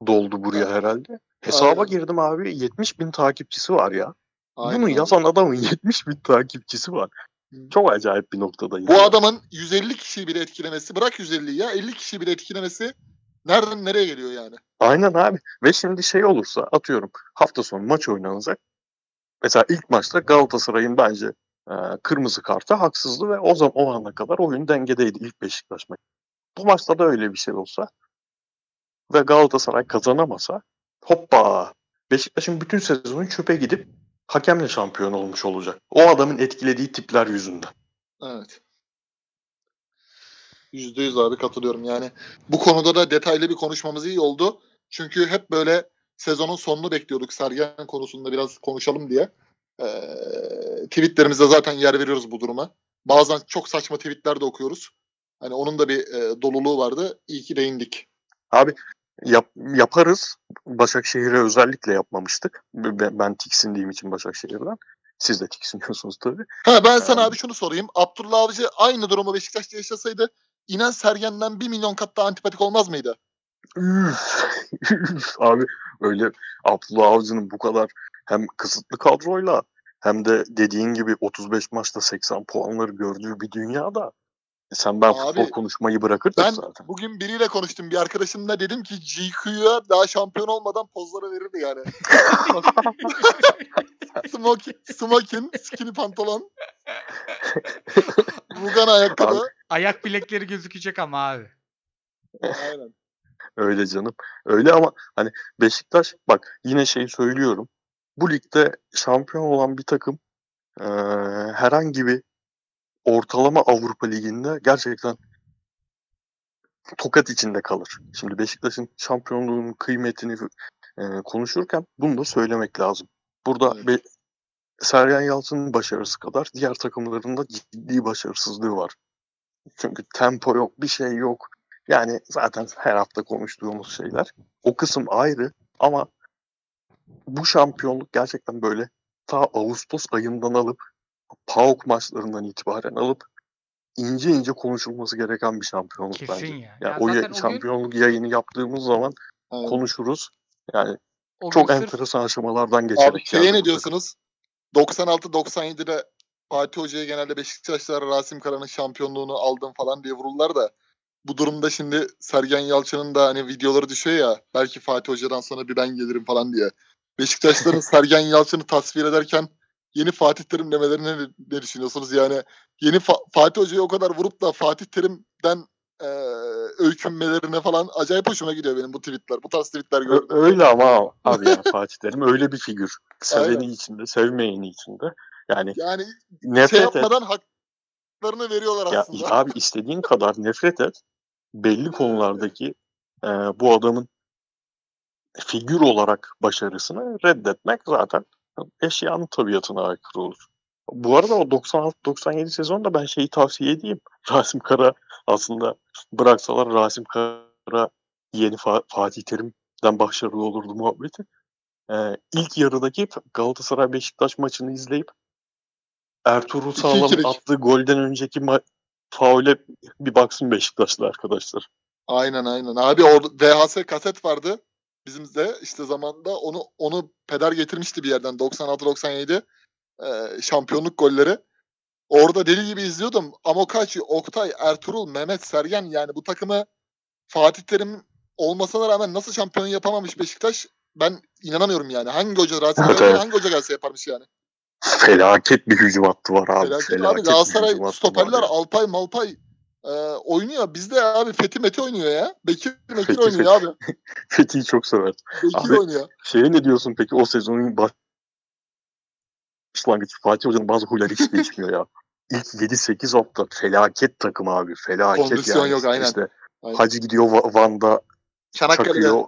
doldu buraya herhalde. Hesaba Aynen. girdim abi 70 bin takipçisi var ya. Aynen Bunu yazan adamın 70 bin takipçisi var. Çok acayip bir noktadayız. Bu adamın 150 kişiyi bile etkilemesi, bırak 150'yi ya 50 kişiyi bile etkilemesi nereden nereye geliyor yani? Aynen abi. Ve şimdi şey olursa atıyorum hafta sonu maç oynanacak. Mesela ilk maçta Galatasaray'ın bence e, kırmızı kartı haksızdı ve o zaman o ana kadar oyun dengedeydi ilk Beşiktaş maçı. Bu maçta da öyle bir şey olsa ve Galatasaray kazanamasa hoppa Beşiktaş'ın bütün sezonu çöpe gidip hakemle şampiyon olmuş olacak. O adamın etkilediği tipler yüzünden. Evet. Yüzde yüz abi katılıyorum yani. Bu konuda da detaylı bir konuşmamız iyi oldu. Çünkü hep böyle sezonun sonunu bekliyorduk Sergen konusunda biraz konuşalım diye. Ee, tweetlerimizde zaten yer veriyoruz bu duruma. Bazen çok saçma tweetler de okuyoruz. Hani onun da bir e, doluluğu vardı. İyi ki değindik. Abi yap, yaparız. Başakşehir'e özellikle yapmamıştık. Ben, ben tiksindiğim için Başakşehir'den. Siz de tiksiniyorsunuz tabii. Ha ben sana Evet. abi şunu sorayım. Abdullah Avcı aynı durumu Beşiktaş'ta yaşasaydı inen Sergen'den bir milyon kat daha antipatik olmaz mıydı? Abi öyle Abdullah Avcı'nın bu kadar hem kısıtlı kadroyla hem de dediğin gibi 35 maçta 80 puanları gördüğü bir dünyada e sen ben Abi, futbol konuşmayı bırakırdım Ben zaten. bugün biriyle konuştum. Bir arkadaşımla dedim ki GQ'ya daha şampiyon olmadan pozları verirdi yani. smoking, smoking, skinny pantolon. Rugan ayakkabı. Ayak bilekleri gözükecek ama abi. Aynen. Öyle canım. Öyle ama hani Beşiktaş bak yine şey söylüyorum. Bu ligde şampiyon olan bir takım eee, herhangi bir ortalama Avrupa Ligi'nde gerçekten tokat içinde kalır. Şimdi Beşiktaş'ın şampiyonluğunun kıymetini eee, konuşurken bunu da söylemek lazım. Burada Evet. Be- Sergen Yalçın'ın başarısı kadar diğer takımların da ciddi başarısızlığı var. Çünkü tempo yok, bir şey yok. Yani zaten her hafta konuştuğumuz şeyler. O kısım ayrı ama bu şampiyonluk gerçekten böyle ta Ağustos ayından alıp PAOK maçlarından itibaren alıp ince ince konuşulması gereken bir şampiyonluk Kesin bence. ya. Yani Ya o ya- o gün- şampiyonluk yayını yaptığımız zaman Aynen. konuşuruz. Yani O çok sırf- enteresan aşamalardan geçerek Abi şeye ne diyorsunuz? 96-97'de Fatih Hoca'ya genelde Beşiktaşlar Rasim Kara'nın şampiyonluğunu aldım falan diye vururlar da bu durumda şimdi Sergen Yalçın'ın da hani videoları düşüyor ya belki Fatih Hoca'dan sonra bir ben gelirim falan diye. Beşiktaşların Sergen Yalçın'ı tasvir ederken yeni Fatih Terim demelerine ne, ne düşünüyorsunuz? Yani yeni Fa- Fatih Hoca'yı o kadar vurup da Fatih Terim'den e, öykünmelerine falan acayip hoşuma gidiyor benim bu tweetler. Bu tarz tweetler gördüm. öyle ama abi yani Fatih Terim öyle bir figür. Seveni içinde, sevmeyeni içinde. Yani Yani şey nefret et. yapmadan haklarını veriyorlar Ya aslında. abi istediğin kadar nefret et. Belli konulardaki e, bu adamın figür olarak başarısını reddetmek zaten eşyanın tabiatına aykırı olur. Bu arada o 96-97 sezonda ben şeyi tavsiye edeyim. Rasim Kara aslında bıraksalar Rasim Kara yeni Fa- Fatih Terim'den başarılı olurdu muhabbeti. Ee, ilk yarıdaki Galatasaray Beşiktaş maçını izleyip Ertuğrul İki Sağlam ikilik. attığı golden önceki ma- faule bir baksın Beşiktaşlı arkadaşlar. Aynen aynen. Abi orada VHS kaset vardı. Bizim de işte zamanda onu onu peder getirmişti bir yerden 96-97 e, şampiyonluk golleri. Orada deli gibi izliyordum. Amokachi, Oktay, Ertuğrul, Mehmet, Sergen yani bu takımı Fatih Terim olmasına rağmen nasıl şampiyon yapamamış Beşiktaş ben inanamıyorum yani. Hangi hoca Evet, evet. hangi hoca gelse yaparmış yani. Felaket bir hücum hattı var abi. Felaket, Felaket, abi Galatasaray stoperler. Alpay Malpay e, oynuyor. Bizde abi Fethi Meti oynuyor ya. Bekir Mekir Fethi, oynuyor abi. Fethi'yi çok sever. Bekir Abi- oynuyor. Şeye ne diyorsun peki o sezonun baş- başlangıcı Fatih Hoca'nın bazı huyları hiç değişmiyor ya. İlk 7-8 hafta felaket takım abi. Felaket Kondisyon yani. yok, aynen. İşte Aynen. Hacı gidiyor Va- Van'da Çanakkale'de. çakıyor.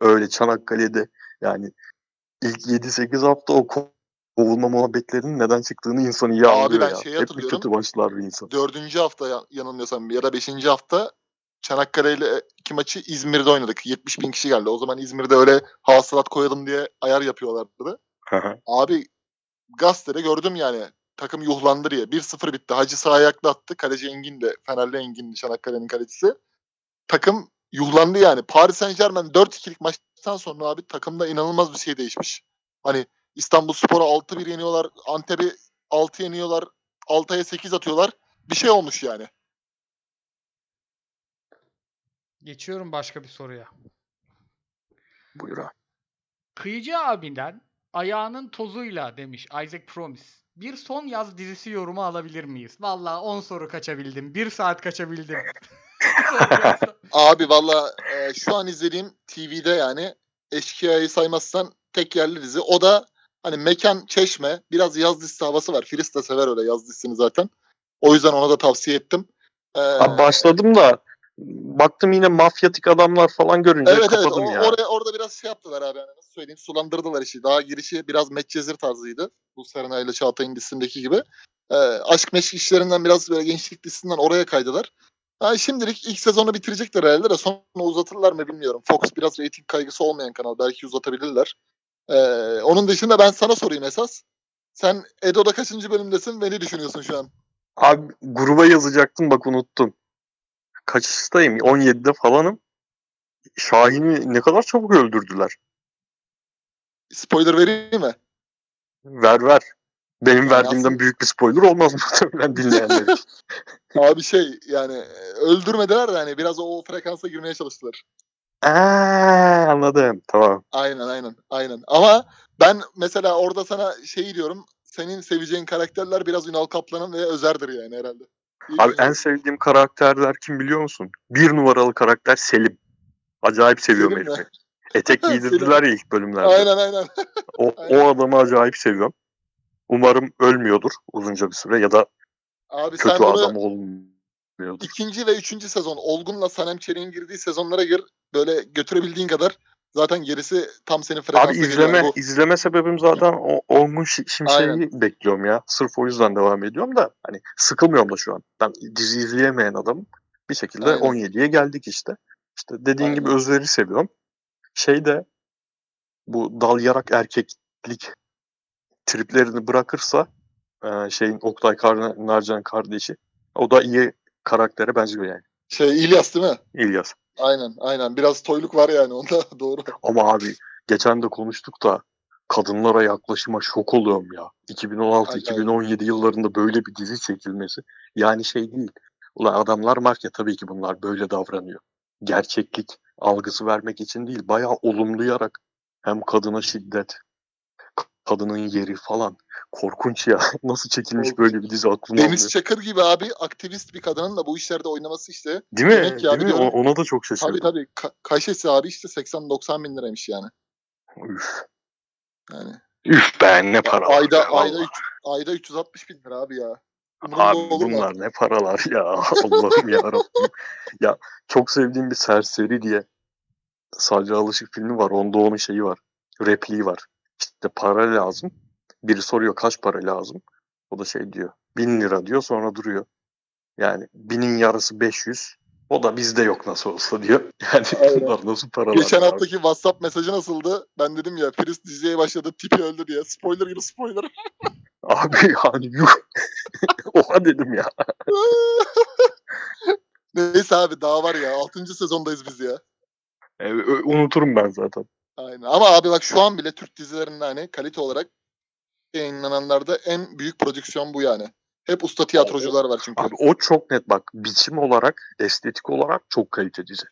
Öyle Çanakkale'de yani ilk 7-8 hafta o kovulma muhabbetlerinin neden çıktığını insan iyi Abi anlıyor ben ya. şeyi Hep bir kötü başlar bir insan. dördüncü hafta ya- yanılmıyorsam ya da beşinci hafta Çanakkale ile iki maçı İzmir'de oynadık. 70 bin kişi geldi. O zaman İzmir'de öyle hasılat koyalım diye ayar yapıyorlardı. Abi gazetede gördüm yani takım yuhlandı diye. 1-0 bitti. Hacı sağ ayakla attı. Kaleci Engin de Fenerli Engin'di Çanakkale'nin kalecisi. Takım yuhlandı yani. Paris Saint Germain 4-2'lik maçtan sonra abi takımda inanılmaz bir şey değişmiş. Hani İstanbul Spor'a 6-1 yeniyorlar. Antep'i 6 yeniyorlar. Altay'a 8 atıyorlar. Bir şey olmuş yani. Geçiyorum başka bir soruya. Buyur abi. Kıyıcı abinden ayağının tozuyla demiş Isaac Promise. Bir son yaz dizisi yorumu alabilir miyiz? Vallahi 10 soru kaçabildim. 1 saat kaçabildim. Abi valla e, şu an izlediğim TV'de yani Eşkıya'yı saymazsan tek yerli dizi. O da hani mekan çeşme biraz yaz dizisi havası var. Filiz de sever öyle yaz dizisini zaten. O yüzden ona da tavsiye ettim. Ee, Abi başladım da baktım yine mafyatik adamlar falan görünce evet evet kapadım o- ya. oraya, orada biraz şey yaptılar abi. Yani nasıl söyleyeyim sulandırdılar işi. Daha girişi biraz Medcezir tarzıydı. Bu Serena ile Çağatay'ın dizisindeki gibi. Ee, aşk meşk işlerinden biraz böyle gençlik dizisinden oraya kaydılar. Ha, şimdilik ilk sezonu bitirecekler herhalde de sonra uzatırlar mı bilmiyorum. Fox biraz reyting kaygısı olmayan kanal. Belki uzatabilirler. Ee, onun dışında ben sana sorayım esas. Sen Edo'da kaçıncı bölümdesin ve ne düşünüyorsun şu an? Abi gruba yazacaktım bak unuttum. Kaçıştayım? 17'de falanım. Şahin'i ne kadar çabuk öldürdüler. Spoiler vereyim mi? Ver ver. Benim Yani verdiğimden aslında- büyük bir spoiler olmaz muhtemelen dinleyenler için. Abi şey yani e, öldürmediler de hani biraz o frekansa girmeye çalıştılar. Aa, anladım. Tamam. Aynen aynen aynen. Ama ben mesela orada sana şey diyorum. Senin seveceğin karakterler biraz Ünal Kaplan'ın ve Özer'dir yani herhalde. İyi Abi en sevdiğim karakterler kim biliyor musun? Bir numaralı karakter Selim. Acayip seviyorum Selim herifi. Etek giydirdiler ya ilk bölümlerde. Aynen aynen. O, Aynen. o adamı acayip seviyorum. Umarım ölmüyordur uzunca bir süre ya da Abi sen kötü bunu adam olmuyordur. ikinci ve üçüncü sezon Olgun'la Sanem Çelik'in girdiği sezonlara gir. Böyle götürebildiğin kadar. Zaten gerisi tam senin Abi frekansa geliyor. izleme Yani bu- izleme sebebim zaten o Olgun Şi- Şimşek'i Aynen. bekliyorum ya. Sırf o yüzden devam ediyorum da hani sıkılmıyorum da şu an. Ben dizi izleyemeyen adamım. Bir şekilde Aynen. 17'ye geldik işte. İşte dediğin gibi Aynen. Özver'i seviyorum. Şey de bu dal yarak erkeklik triplerini bırakırsa şeyin Oktay Kar- Narcan kardeşi o da iyi karaktere benziyor yani Şey İlyas değil mi? İlyas. Aynen aynen. Biraz toyluk var yani onda doğru. Ama abi geçen de konuştuk da kadınlara yaklaşıma şok oluyorum ya. 2016-2017 yıllarında böyle bir dizi çekilmesi. Yani şey değil. Ulan adamlar marka tabii ki bunlar böyle davranıyor. Gerçeklik algısı vermek için değil. Bayağı olumlayarak hem kadına şiddet, kadının yeri falan. Korkunç ya. Nasıl çekilmiş Korkunç. böyle bir dizi aklıma Deniz almıyor. Çakır gibi abi aktivist bir kadının da bu işlerde oynaması işte. Değil mi? Demek ya, Değil mi? biliyorum. O- Ona da çok şaşırdım. Tabii tabii. Ka- kaşesi abi işte 80-90 bin liraymış yani. Üf. Yani Üf be ne para. ayda ayda üç- ayda 360 bin lira abi ya. Umurumda Abi bunlar ne paralar ya Allah'ım ya ya çok sevdiğim bir serseri diye Salih Alışık filmi var. Onda onun şeyi var. Repliği var. İşte para lazım. Biri soruyor kaç para lazım. O da şey diyor. Bin lira diyor sonra duruyor. Yani binin yarısı 500. O da bizde yok nasıl olsa diyor. Yani Aynen. bunlar nasıl paralar. Geçen abi? haftaki WhatsApp mesajı nasıldı? Ben dedim ya Firiz diziye başladı tipi öldü diye. Spoiler gibi spoiler. Abi yani yuh. Oha dedim ya. Neyse abi daha var ya 6. sezondayız biz ya. E, ö- unuturum ben zaten. Aynen. Ama abi bak şu an bile Türk dizilerinde hani kalite olarak yayınlananlarda en büyük prodüksiyon bu yani. Hep usta tiyatrocular var çünkü. Abi o çok net bak. Biçim olarak, estetik olarak çok kalite dizi.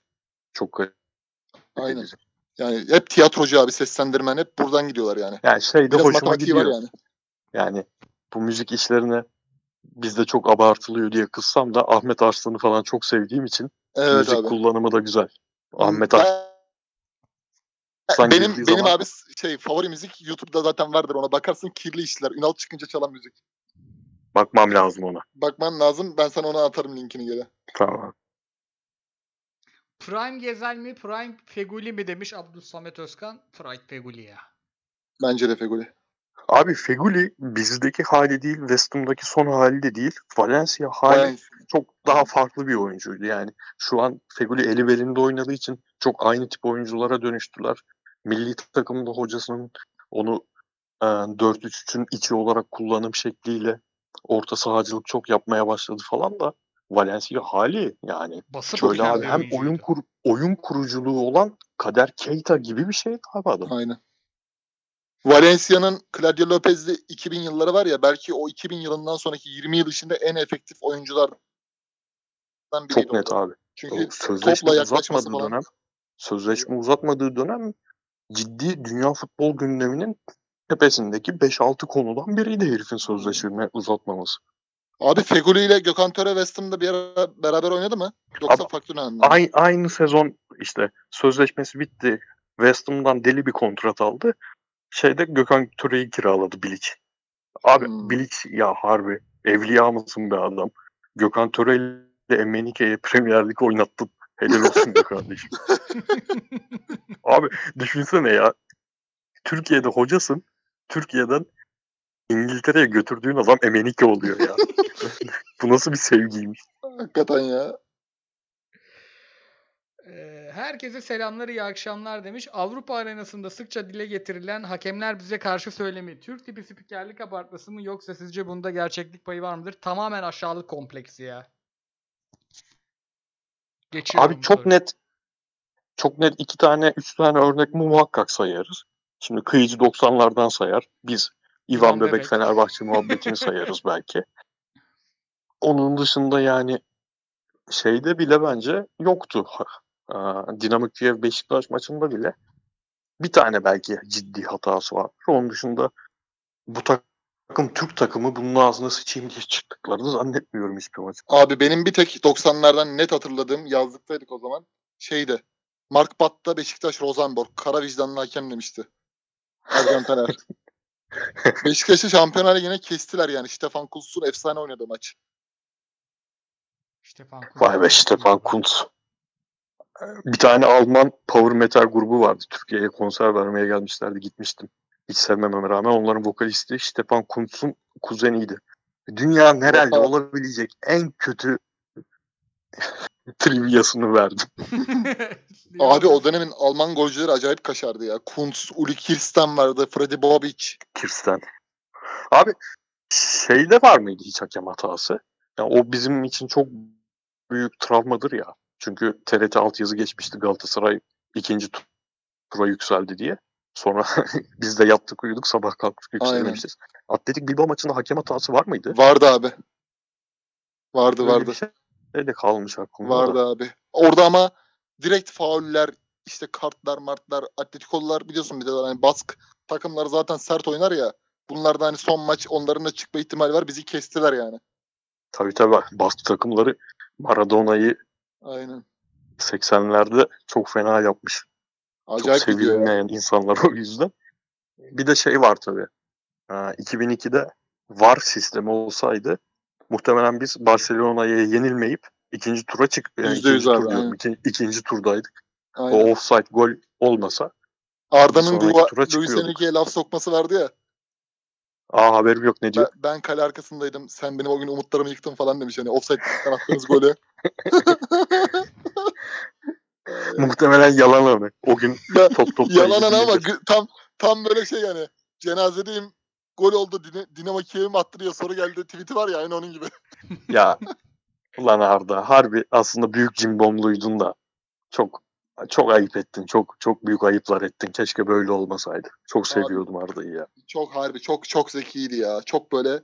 Çok kalite Aynen. dizi. Yani hep tiyatrocu abi seslendirmen hep buradan gidiyorlar yani. Yani şey de hoşuma gidiyor. var yani. Yani bu müzik işlerine bizde çok abartılıyor diye kızsam da Ahmet Arslan'ı falan çok sevdiğim için Evet müzik abi. kullanımı da güzel. Ahmet Ben- Arslan benim benim zaman- abi şey favori müzik YouTube'da zaten vardır ona bakarsın kirli işler. Ünal çıkınca çalan müzik. bakmam lazım ona. Bakman lazım. Ben sana ona atarım linkini geri. Tamam. Prime Gezel mi, Prime Feguli mi demiş Abdülsamet Özkan. Prime Feguli ya. Bence de Feguli. Abi Feguli bizdeki hali değil, West Ham'daki son hali de değil. Valencia hali Valencia. çok daha farklı bir oyuncuydu. Yani şu an Feguli eli belinde oynadığı için çok aynı tip oyunculara dönüştüler. Milli takımda hocasının onu e, 4-3-3'ün içi olarak kullanım şekliyle orta sahacılık çok yapmaya başladı falan da Valencia hali yani Basıp şöyle abi hem oyun kur, oyun kuruculuğu olan Kader Keita gibi bir şeydi abi adam. Aynen. Valencia'nın Claudio Lopez'li 2000 yılları var ya belki o 2000 yılından sonraki 20 yıl içinde en efektif oyunculardan biriydi. Çok net o. abi. Çünkü O sözleşme topla uzatmadığı falan. dönem sözleşme uzatmadığı dönem ciddi dünya futbol gündeminin tepesindeki 5-6 konudan biriydi herifin sözleşme uzatmaması. Abi Feguli ile Gökhan Töre West Ham'da bir ara beraber oynadı mı? Yoksa Abi, farklı dönemde? Aynı, aynı sezon işte sözleşmesi bitti. West Ham'dan deli bir kontrat aldı. Şeyde Gökhan Töre'yi kiraladı Bilic. Abi Hmm. Bilic ya harbi evliya mısın be adam? Gökhan Töre ile Emenike'ye Premier Lig oynattın. Helal olsun be kardeşim. Abi düşünsene ya. Türkiye'de hocasın. Türkiye'den İngiltere'ye götürdüğün adam Emenike oluyor ya. Bu nasıl bir sevgiymiş. Hakikaten ya. Ee, herkese selamlar, iyi akşamlar demiş. Avrupa arenasında sıkça dile getirilen hakemler bize karşı söylemi. Türk tipi spikerlik abartması mı yoksa sizce bunda gerçeklik payı var mıdır? Tamamen aşağılık kompleksi ya. Geçiyorum Abi çok soruyu. net çok net iki tane, üç tane örnek muhakkak sayarız. Şimdi kıyıcı 90'lardan sayar. Biz İvan Bebek, Bebek. Fenerbahçe muhabbetini sayarız belki. Onun dışında yani şeyde bile bence yoktu. Aa, Dinamo Kiev Beşiktaş maçında bile bir tane belki ciddi hatası var. Onun dışında bu takım Türk takımı bunun ağzına sıçayım diye çıktıklarını zannetmiyorum hiçbir maç. Abi benim bir tek 90'lardan net hatırladığım yazlıktaydık o zaman. Şeydi. Mark Batta Beşiktaş Rosenborg. Kara vicdanlı hakem demişti. Ercan Taner. Beşiktaş'ı Şampiyonlar Ligi'ne kestiler yani. Stefan Kuls'un efsane oynadığı maç. Stefan Kuntz. Vay be Stefan Kuntz. Bir tane Alman power metal grubu vardı. Türkiye'ye konser vermeye gelmişlerdi. Gitmiştim. Hiç sevmememe rağmen onların vokalisti Stefan Kuntz'un kuzeniydi. Dünyanın herhalde olabilecek en kötü triviasını verdim. Abi o dönemin Alman golcüleri acayip kaşardı ya. Kuntz, Uli Kirsten vardı. Freddy Bobic. Kirsten. Abi şeyde var mıydı hiç hakem hatası? Yani o bizim için çok büyük travmadır ya. Çünkü TRT altyazı geçmişti Galatasaray ikinci tu- tura yükseldi diye. Sonra biz de yattık uyuduk sabah kalktık yükselememişiz. Atletik Bilbao maçında hakem hatası var mıydı? Vardı abi. Vardı Böyle vardı. bir şey de kalmış aklımda. da. Vardı abi. Orada ama direkt fauller, işte kartlar, martlar, atletikolar biliyorsun bir de hani bask takımları zaten sert oynar ya. Bunlarda hani son maç onların da çıkma ihtimali var. Bizi kestiler yani. Tabii tabii. Baskı takımları Maradona'yı Aynen. 80'lerde çok fena yapmış. Acayip çok sevilmeyen insanlar o yüzden. Bir de şey var tabii. Ha, 2002'de VAR sistemi olsaydı muhtemelen biz Barcelona'ya yenilmeyip ikinci tura çık yani ikinci abi, tur diyorum, iki- ikinci turdaydık. Aynen. O offside gol olmasa Arda'nın Luis. Enrique'ye laf sokması vardı ya. aa haberim yok ne diyor. Ben, ben kale arkasındaydım. Sen benim o gün umutlarımı yıktın falan demiş. Hani offside'den attığınız golü. Muhtemelen yalan onu. O gün top top Yalan ana ama tam tam böyle şey yani. Cenazedeyim. gol oldu Dine- Dinamo Kiev'e mi attırıyor soru geldi tweet'i var ya aynı onun gibi. Ya ulan Arda harbi aslında büyük cimbomluydun da çok çok ayıp ettin. Çok çok büyük ayıplar ettin. Keşke böyle olmasaydı. Çok seviyordum Arda'yı ya. Çok harbi çok çok zekiydi ya. Çok böyle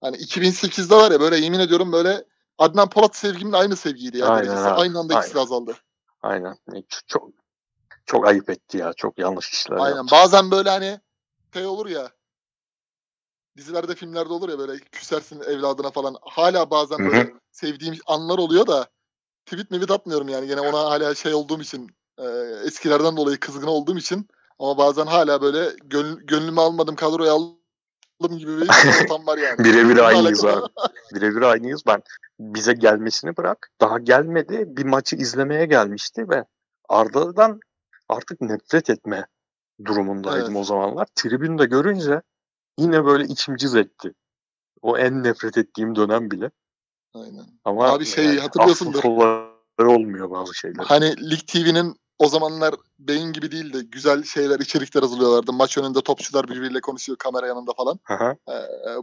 hani 2008'de var ya böyle yemin ediyorum böyle Adnan Polat sevgimin aynı sevgiydi ya. Aynen abi, Aynı anda ikisi azaldı. Aynen. Çok çok, çok ayıp etti ya. Çok yanlış işler Aynen. yaptı. Bazen böyle hani şey olur ya. Dizilerde, filmlerde olur ya böyle küsersin evladına falan. Hala bazen böyle sevdiğim anlar oluyor da tweet mivit atmıyorum yani. Gene ona hala şey olduğum için e, eskilerden dolayı kızgın olduğum için ama bazen hala böyle gönl, gönlümü almadım kadroya aldım gibi bir ortam var yani. Birebir aynıyız abi. Birebir aynıyız. Ben bize gelmesini bırak. Daha gelmedi. Bir maçı izlemeye gelmişti ve Arda'dan artık nefret etme durumundaydım Evet. o zamanlar. Tribünde görünce yine böyle içim cız etti. O en nefret ettiğim dönem bile. Aynen. Ama Abi şey hatırlıyorsundur. affı kolay olmuyor bazı şeyler. Hani Lig TV'nin o zamanlar beyin gibi değil de güzel şeyler, içerikler hazırlıyorlardı. Maç önünde topçular birbiriyle konuşuyor kamera yanında falan. Aha. Ee,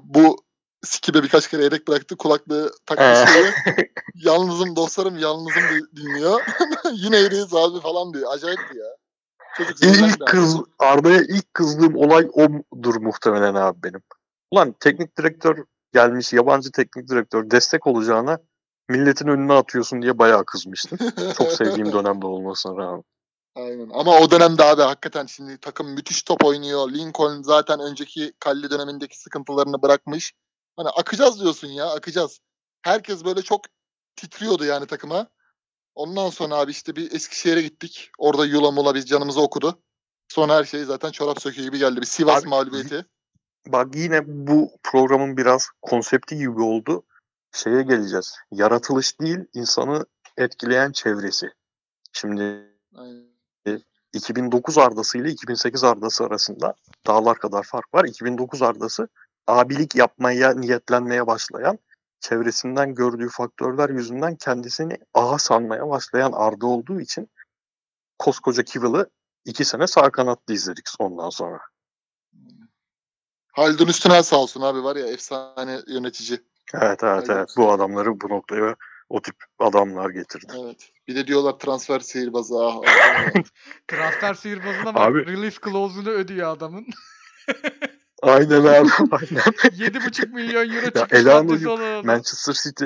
bu Skibe birkaç kere yedek bıraktı. Kulaklığı takmış Ee. şöyle. yalnızım dostlarım yalnızım di- dinliyor. Yine iyiyiz abi falan diyor. Acayipti ya. Çocuk İlk kız Arda'ya ilk kızdığım olay odur muhtemelen abi benim. Ulan teknik direktör gelmiş yabancı teknik direktör destek olacağına milletin önüne atıyorsun diye bayağı kızmıştım. Çok sevdiğim dönemde olmasına rağmen. Aynen. Ama o dönemde abi hakikaten şimdi takım müthiş top oynuyor. Lincoln zaten önceki Kalli dönemindeki sıkıntılarını bırakmış. Hani akacağız diyorsun ya akacağız. Herkes böyle çok titriyordu yani takıma. Ondan sonra abi işte bir Eskişehir'e gittik. Orada Yula Mula biz canımızı okudu. Sonra her şey zaten çorap söküğü gibi geldi. Bir Sivas Abi, mağlubiyeti. Bak yine bu programın biraz konsepti gibi oldu. Şeye geleceğiz. Yaratılış değil insanı etkileyen çevresi. Şimdi Aynen. 2009 Arda'sı ile 2008 Arda'sı arasında dağlar kadar fark var. 2009 Arda'sı abilik yapmaya niyetlenmeye başlayan, çevresinden gördüğü faktörler yüzünden kendisini ağa sanmaya başlayan Arda olduğu için koskoca Kivil'ı iki sene sağ kanatta izledik ondan sonra. Haldun Üstünel sağ olsun abi var ya efsane yönetici. Evet evet evet bu adamları bu noktaya o tip adamlar getirdi. Evet. Bir de diyorlar transfer sihirbazı. Ah, ah, ah. Transfer sihirbazına bak. Abi- Release clause'unu ödüyor adamın. Aynen abi aynen. 7,5 milyon euro Elano'yu maddesi olan. Manchester City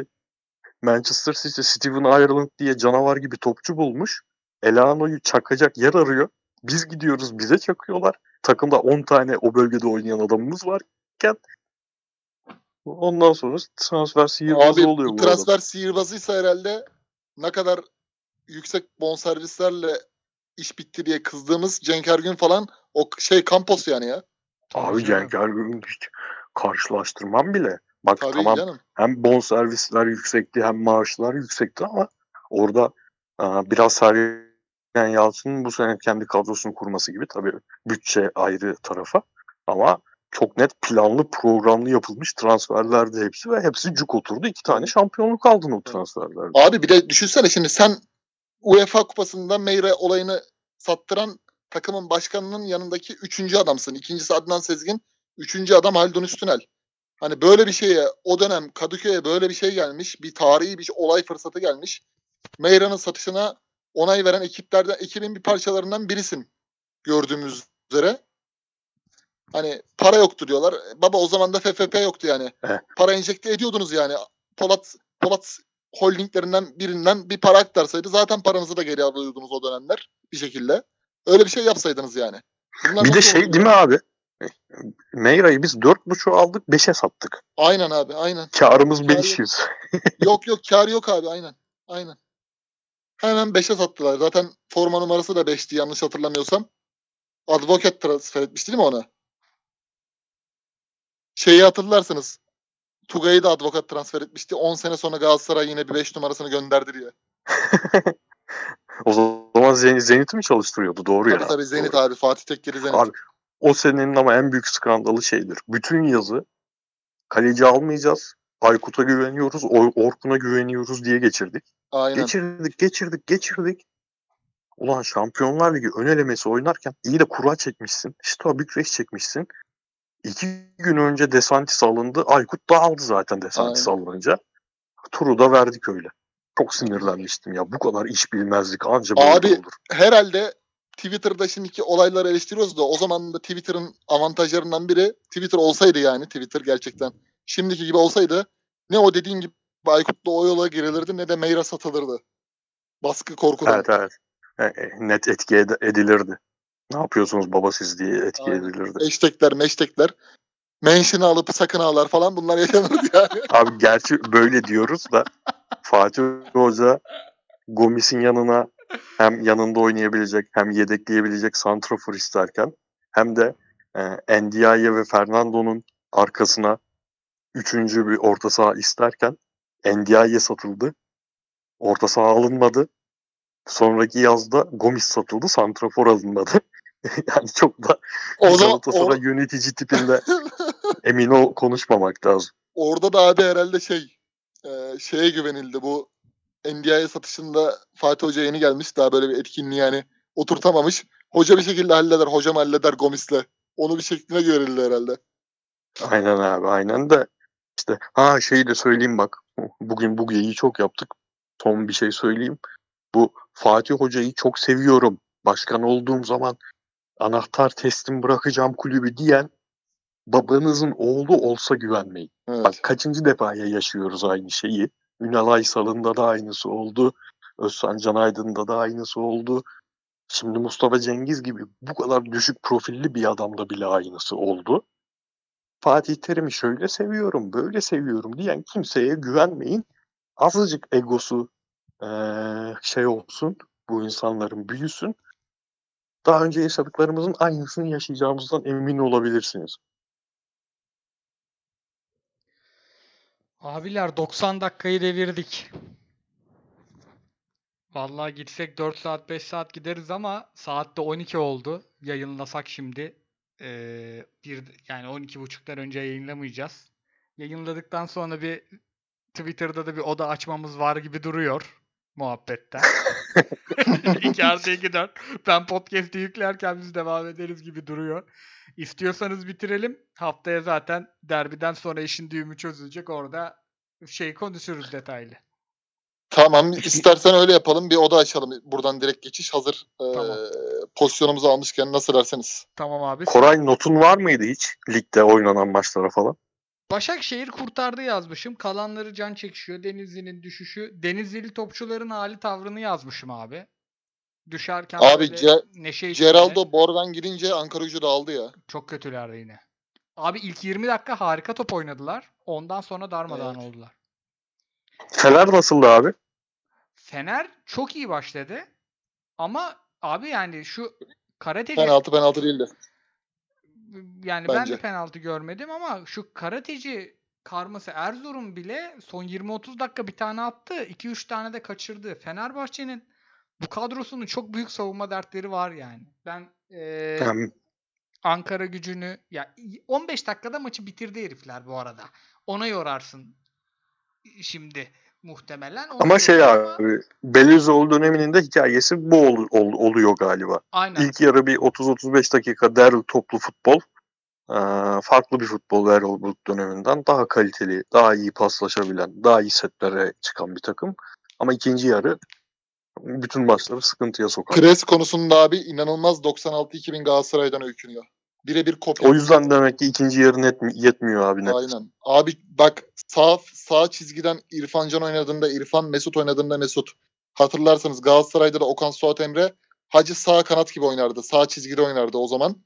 Manchester City Steven Ireland diye canavar gibi topçu bulmuş. Elano'yu çakacak yer arıyor. Biz gidiyoruz bize çakıyorlar. Takımda 10 tane o bölgede oynayan adamımız varken ondan sonra transfer sihirbazı Abi oluyor bu transfer sihirbazıysa herhalde ne kadar yüksek bonservislerle iş bitti diye kızdığımız Cenk Ergün falan o şey Campos yani ya. Abi. Cenk Ergün hiç karşılaştırmam bile. Bak Tabii tamam canım. hem bonservisler yüksekti hem maaşlar yüksekti ama orada aa, biraz Sergen Yalçın'ın bu sene kendi kadrosunu kurması gibi tabii bütçe ayrı tarafa ama çok net planlı programlı yapılmış transferlerdi hepsi ve hepsi cuk oturdu. İki tane şampiyonluk aldın o transferlerde. Abi bir de düşünsene şimdi sen UEFA kupasında Meyre olayını sattıran takımın başkanının yanındaki üçüncü adamsın. İkincisi Adnan Sezgin. Üçüncü adam Haldun Üstünel. Hani böyle bir şeye o dönem Kadıköy'e böyle bir şey gelmiş. Bir tarihi bir olay fırsatı gelmiş. Meyra'nın satışına onay veren ekiplerden ekibin bir parçalarından birisin. Gördüğümüz üzere. Hani para yoktu diyorlar. Baba o zaman da FFP yoktu yani. Evet. Para enjekte ediyordunuz yani. Polat Polat holdinglerinden birinden bir para aktarsaydı zaten paranızı da geri alıyordunuz o dönemler bir şekilde. Öyle bir şey yapsaydınız yani. Bunlar Bir de şey oldu değil mi abi? Meyra'yı biz 4.5'u aldık 5'e sattık. Aynen abi aynen. Karımız Kâr yok. 500. yok yok kar yok abi aynen. Aynen. Hemen 5'e sattılar. Zaten forma numarası da 5'ti yanlış hatırlamıyorsam. Advokat transfer etmişti değil mi ona? Şeyi hatırlarsınız. Tugay'ı da advokat transfer etmişti. 10 sene sonra Galatasaray yine bir 5 numarasını gönderdi diye. o zaman Zenit, Zenit'i mi çalıştırıyordu? Doğru Tabii ya. tabii Zenit Doğru. abi. Fatih Tekkeli Zenit. Abi o senenin ama en büyük skandalı şeydir. Bütün yazı kaleci almayacağız. Aykut'a güveniyoruz, Or- Orkun'a güveniyoruz diye geçirdik. Aynen. Geçirdik, geçirdik, geçirdik. Ulan Şampiyonlar Ligi ön elemesi oynarken iyi de kura çekmişsin. İşte Bükreş çekmişsin. iki gün önce Desantis alındı. Aykut da aldı zaten Desantis Aynen. alınca. Turu da verdik öyle. Çok sinirlenmiştim ya. Bu kadar iş bilmezlik anca böyle Abi, olur. Herhalde Twitter'da şimdiki olayları eleştiriyoruz da o zaman da Twitter'ın avantajlarından biri Twitter olsaydı yani Twitter gerçekten şimdiki gibi olsaydı ne o dediğin gibi Aykut'la o yola girilirdi ne de Meyra satılırdı. Baskı korkudan. Evet evet. E, e, Net etki ed- edilirdi. Ne yapıyorsunuz baba siz diye etki Aynen. edilirdi. Hashtagler, meştekler. Mention'ı alıp sakın ağlar falan bunlar yaşanırdı yani. Abi gerçi böyle diyoruz da Fatih Hoca Gomis'in yanına hem yanında oynayabilecek hem yedekleyebilecek santrafor isterken hem de e, Ndiaye ve Fernando'nun arkasına üçüncü bir orta saha isterken Ndiaye satıldı. Orta saha alınmadı. Sonraki yazda Gomis satıldı. Santrafor alınmadı. yani çok da O zaman Galatasaray o- yönetici tipinde emin ol konuşmamak lazım. orada da abi herhalde şey e, şeye güvenildi bu NDI'ye satışında Fatih Hoca yeni gelmiş daha böyle bir etkinliği yani oturtamamış. Hoca bir şekilde halleder. Hocam halleder Gomis'le. Onu bir şekline güvenildi herhalde. Aynen abi aynen de işte ha şeyi de söyleyeyim bak bugün bu geyiği çok yaptık son bir şey söyleyeyim bu Fatih Hoca'yı çok seviyorum başkan olduğum zaman anahtar teslim bırakacağım kulübü diyen babanızın oğlu olsa güvenmeyin. Evet. Bak kaçıncı defaya yaşıyoruz aynı şeyi. Ünal Aysal'ında da aynısı oldu. Özcan Can Aydın'da da aynısı oldu. Şimdi Mustafa Cengiz gibi bu kadar düşük profilli bir adamda bile aynısı oldu. Fatih Terim'i şöyle seviyorum, böyle seviyorum diyen kimseye güvenmeyin. Azıcık egosu eee, şey olsun, bu insanların büyüsün. Daha önce yaşadıklarımızın aynısını yaşayacağımızdan emin olabilirsiniz. Abiler 90 dakikayı devirdik. Vallahi gitsek 4 saat 5 saat gideriz ama saatte 12 oldu. Yayınlasak şimdi. Ee, bir yani 12.30'dan önce yayınlamayacağız. Yayınladıktan sonra bir Twitter'da da bir oda açmamız var gibi duruyor muhabbetten. 2 artı 2 4. Ben podcast'i yüklerken biz devam ederiz gibi duruyor. İstiyorsanız bitirelim. Haftaya zaten derbiden sonra işin düğümü çözülecek. Orada şey konuşuruz detaylı. Tamam istersen öyle yapalım. Bir oda açalım. Buradan direkt geçiş hazır. Ee, Tamam. pozisyonumuzu almışken nasıl derseniz. Tamam abi. Koray notun var mıydı hiç ligde oynanan maçlara falan? Başakşehir kurtardı yazmışım. Kalanları can çekişiyor. Denizli'nin düşüşü. Denizlili topçuların hali tavrını yazmışım abi. Düşerken Abi Ce- neşe. Geraldo Borven girince Ankara gücü de aldı ya. Çok kötülerdi yine. Abi ilk 20 dakika harika top oynadılar. Ondan sonra darmadağın Evet. oldular. Fener nasıldı abi? Fener çok iyi başladı. Ama abi yani şu karateci Penaltı penaltı değildi. yani ben Bence. de penaltı görmedim ama şu karateci karması Erzurum bile son 20-30 dakika bir tane attı. 2-3 tane de kaçırdı. Fenerbahçe'nin bu kadrosunun çok büyük savunma dertleri var yani. Ben Yani Ankara gücünü ya 15 dakikada maçı bitirdi herifler bu arada. Ona yorarsın şimdi muhtemelen. Ona ama şey ama- abi Belizoğlu döneminin de hikayesi bu ol- ol- oluyor galiba. Aynen. İlk yarı bir 30-35 dakika derli toplu futbol. Ee, farklı bir futbol Erol Bulut döneminden daha kaliteli, daha iyi paslaşabilen, daha iyi setlere çıkan bir takım. Ama ikinci yarı bütün maçları sıkıntıya sokan. Pres konusunda abi inanılmaz 96-2000 Galatasaray'dan öykünüyor. Birebir kopya. O yüzden demek ki ikinci yarı net yetmiyor abi net. Aynen. Abi bak sağ sağ çizgiden İrfan Can oynadığında İrfan, Mesut oynadığında Mesut. Hatırlarsanız Galatasaray'da da Okan Suat Emre Hacı sağ kanat gibi oynardı. Sağ çizgide oynardı o zaman.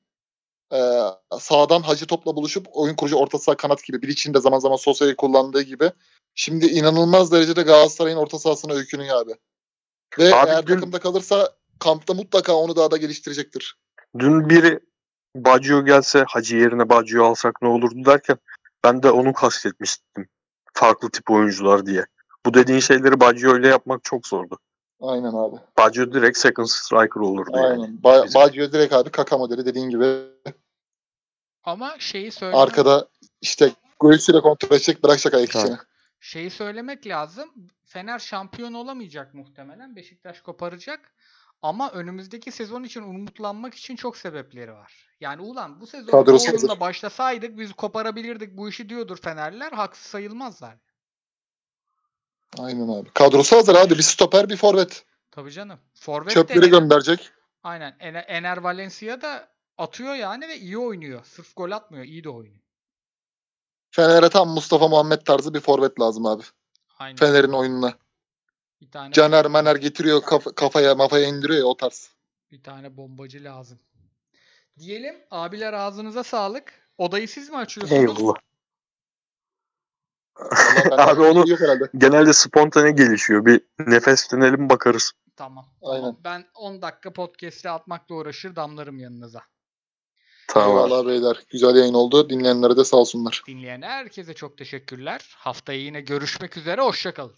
Ee, sağdan Hacı topla buluşup oyun kurucu orta saha kanat gibi. Bir içinde zaman zaman Sosa'yı kullandığı gibi. Şimdi inanılmaz derecede Galatasaray'ın orta sahasına öykünüyor abi. Ve Abi eğer dün- takımda kalırsa kampta mutlaka onu daha da geliştirecektir. Dün biri Baggio gelse Hacı yerine Baggio alsak ne olurdu derken ben de onu kastetmiştim. Farklı tip oyuncular diye. Bu dediğin şeyleri Baggio ile yapmak çok zordu. Aynen abi. Baggio direkt second striker olurdu yani. Aynen. Ba- Bizim- direkt abi kaka modeli dediğin gibi Ama şeyi söylemek, Arkada işte göğsüyle kontrol edecek bırakacak ayak içine. Şeyi söylemek lazım. Fener şampiyon olamayacak muhtemelen. Beşiktaş koparacak. Ama önümüzdeki sezon için umutlanmak için çok sebepleri var. Yani ulan bu sezon Kadrosu başlasaydık biz koparabilirdik bu işi diyordur Fenerler. Haksız sayılmazlar. Aynen abi. Kadrosu hazır abi. Bir stoper bir forvet. Tabii canım. Forvet Çöpleri de gönderecek. aynen. Ener Valencia da atıyor yani ve iyi oynuyor. Sırf gol atmıyor, iyi de oynuyor. Fener'e tam Mustafa Muhammed tarzı bir forvet lazım abi. Aynen. Fener'in oyununa. Bir tane Caner Maner getiriyor kaf- kafaya mafaya indiriyor ya o tarz. bir tane bombacı lazım. Diyelim abiler ağzınıza sağlık. Odayı siz mi açıyorsunuz? Eyvallah. Abi onu- yok herhalde. Genelde spontane gelişiyor. Bir nefeslenelim bakarız. Tamam. Aynen. Ben 10 dakika podcast'le atmakla uğraşır damlarım yanınıza. Tamam. Eyvallah beyler. Güzel yayın oldu. Dinleyenlere de sağ olsunlar. Dinleyen herkese çok teşekkürler. Haftaya yine görüşmek üzere. Hoşçakalın.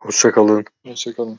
Hoşçakalın. Hoşçakalın.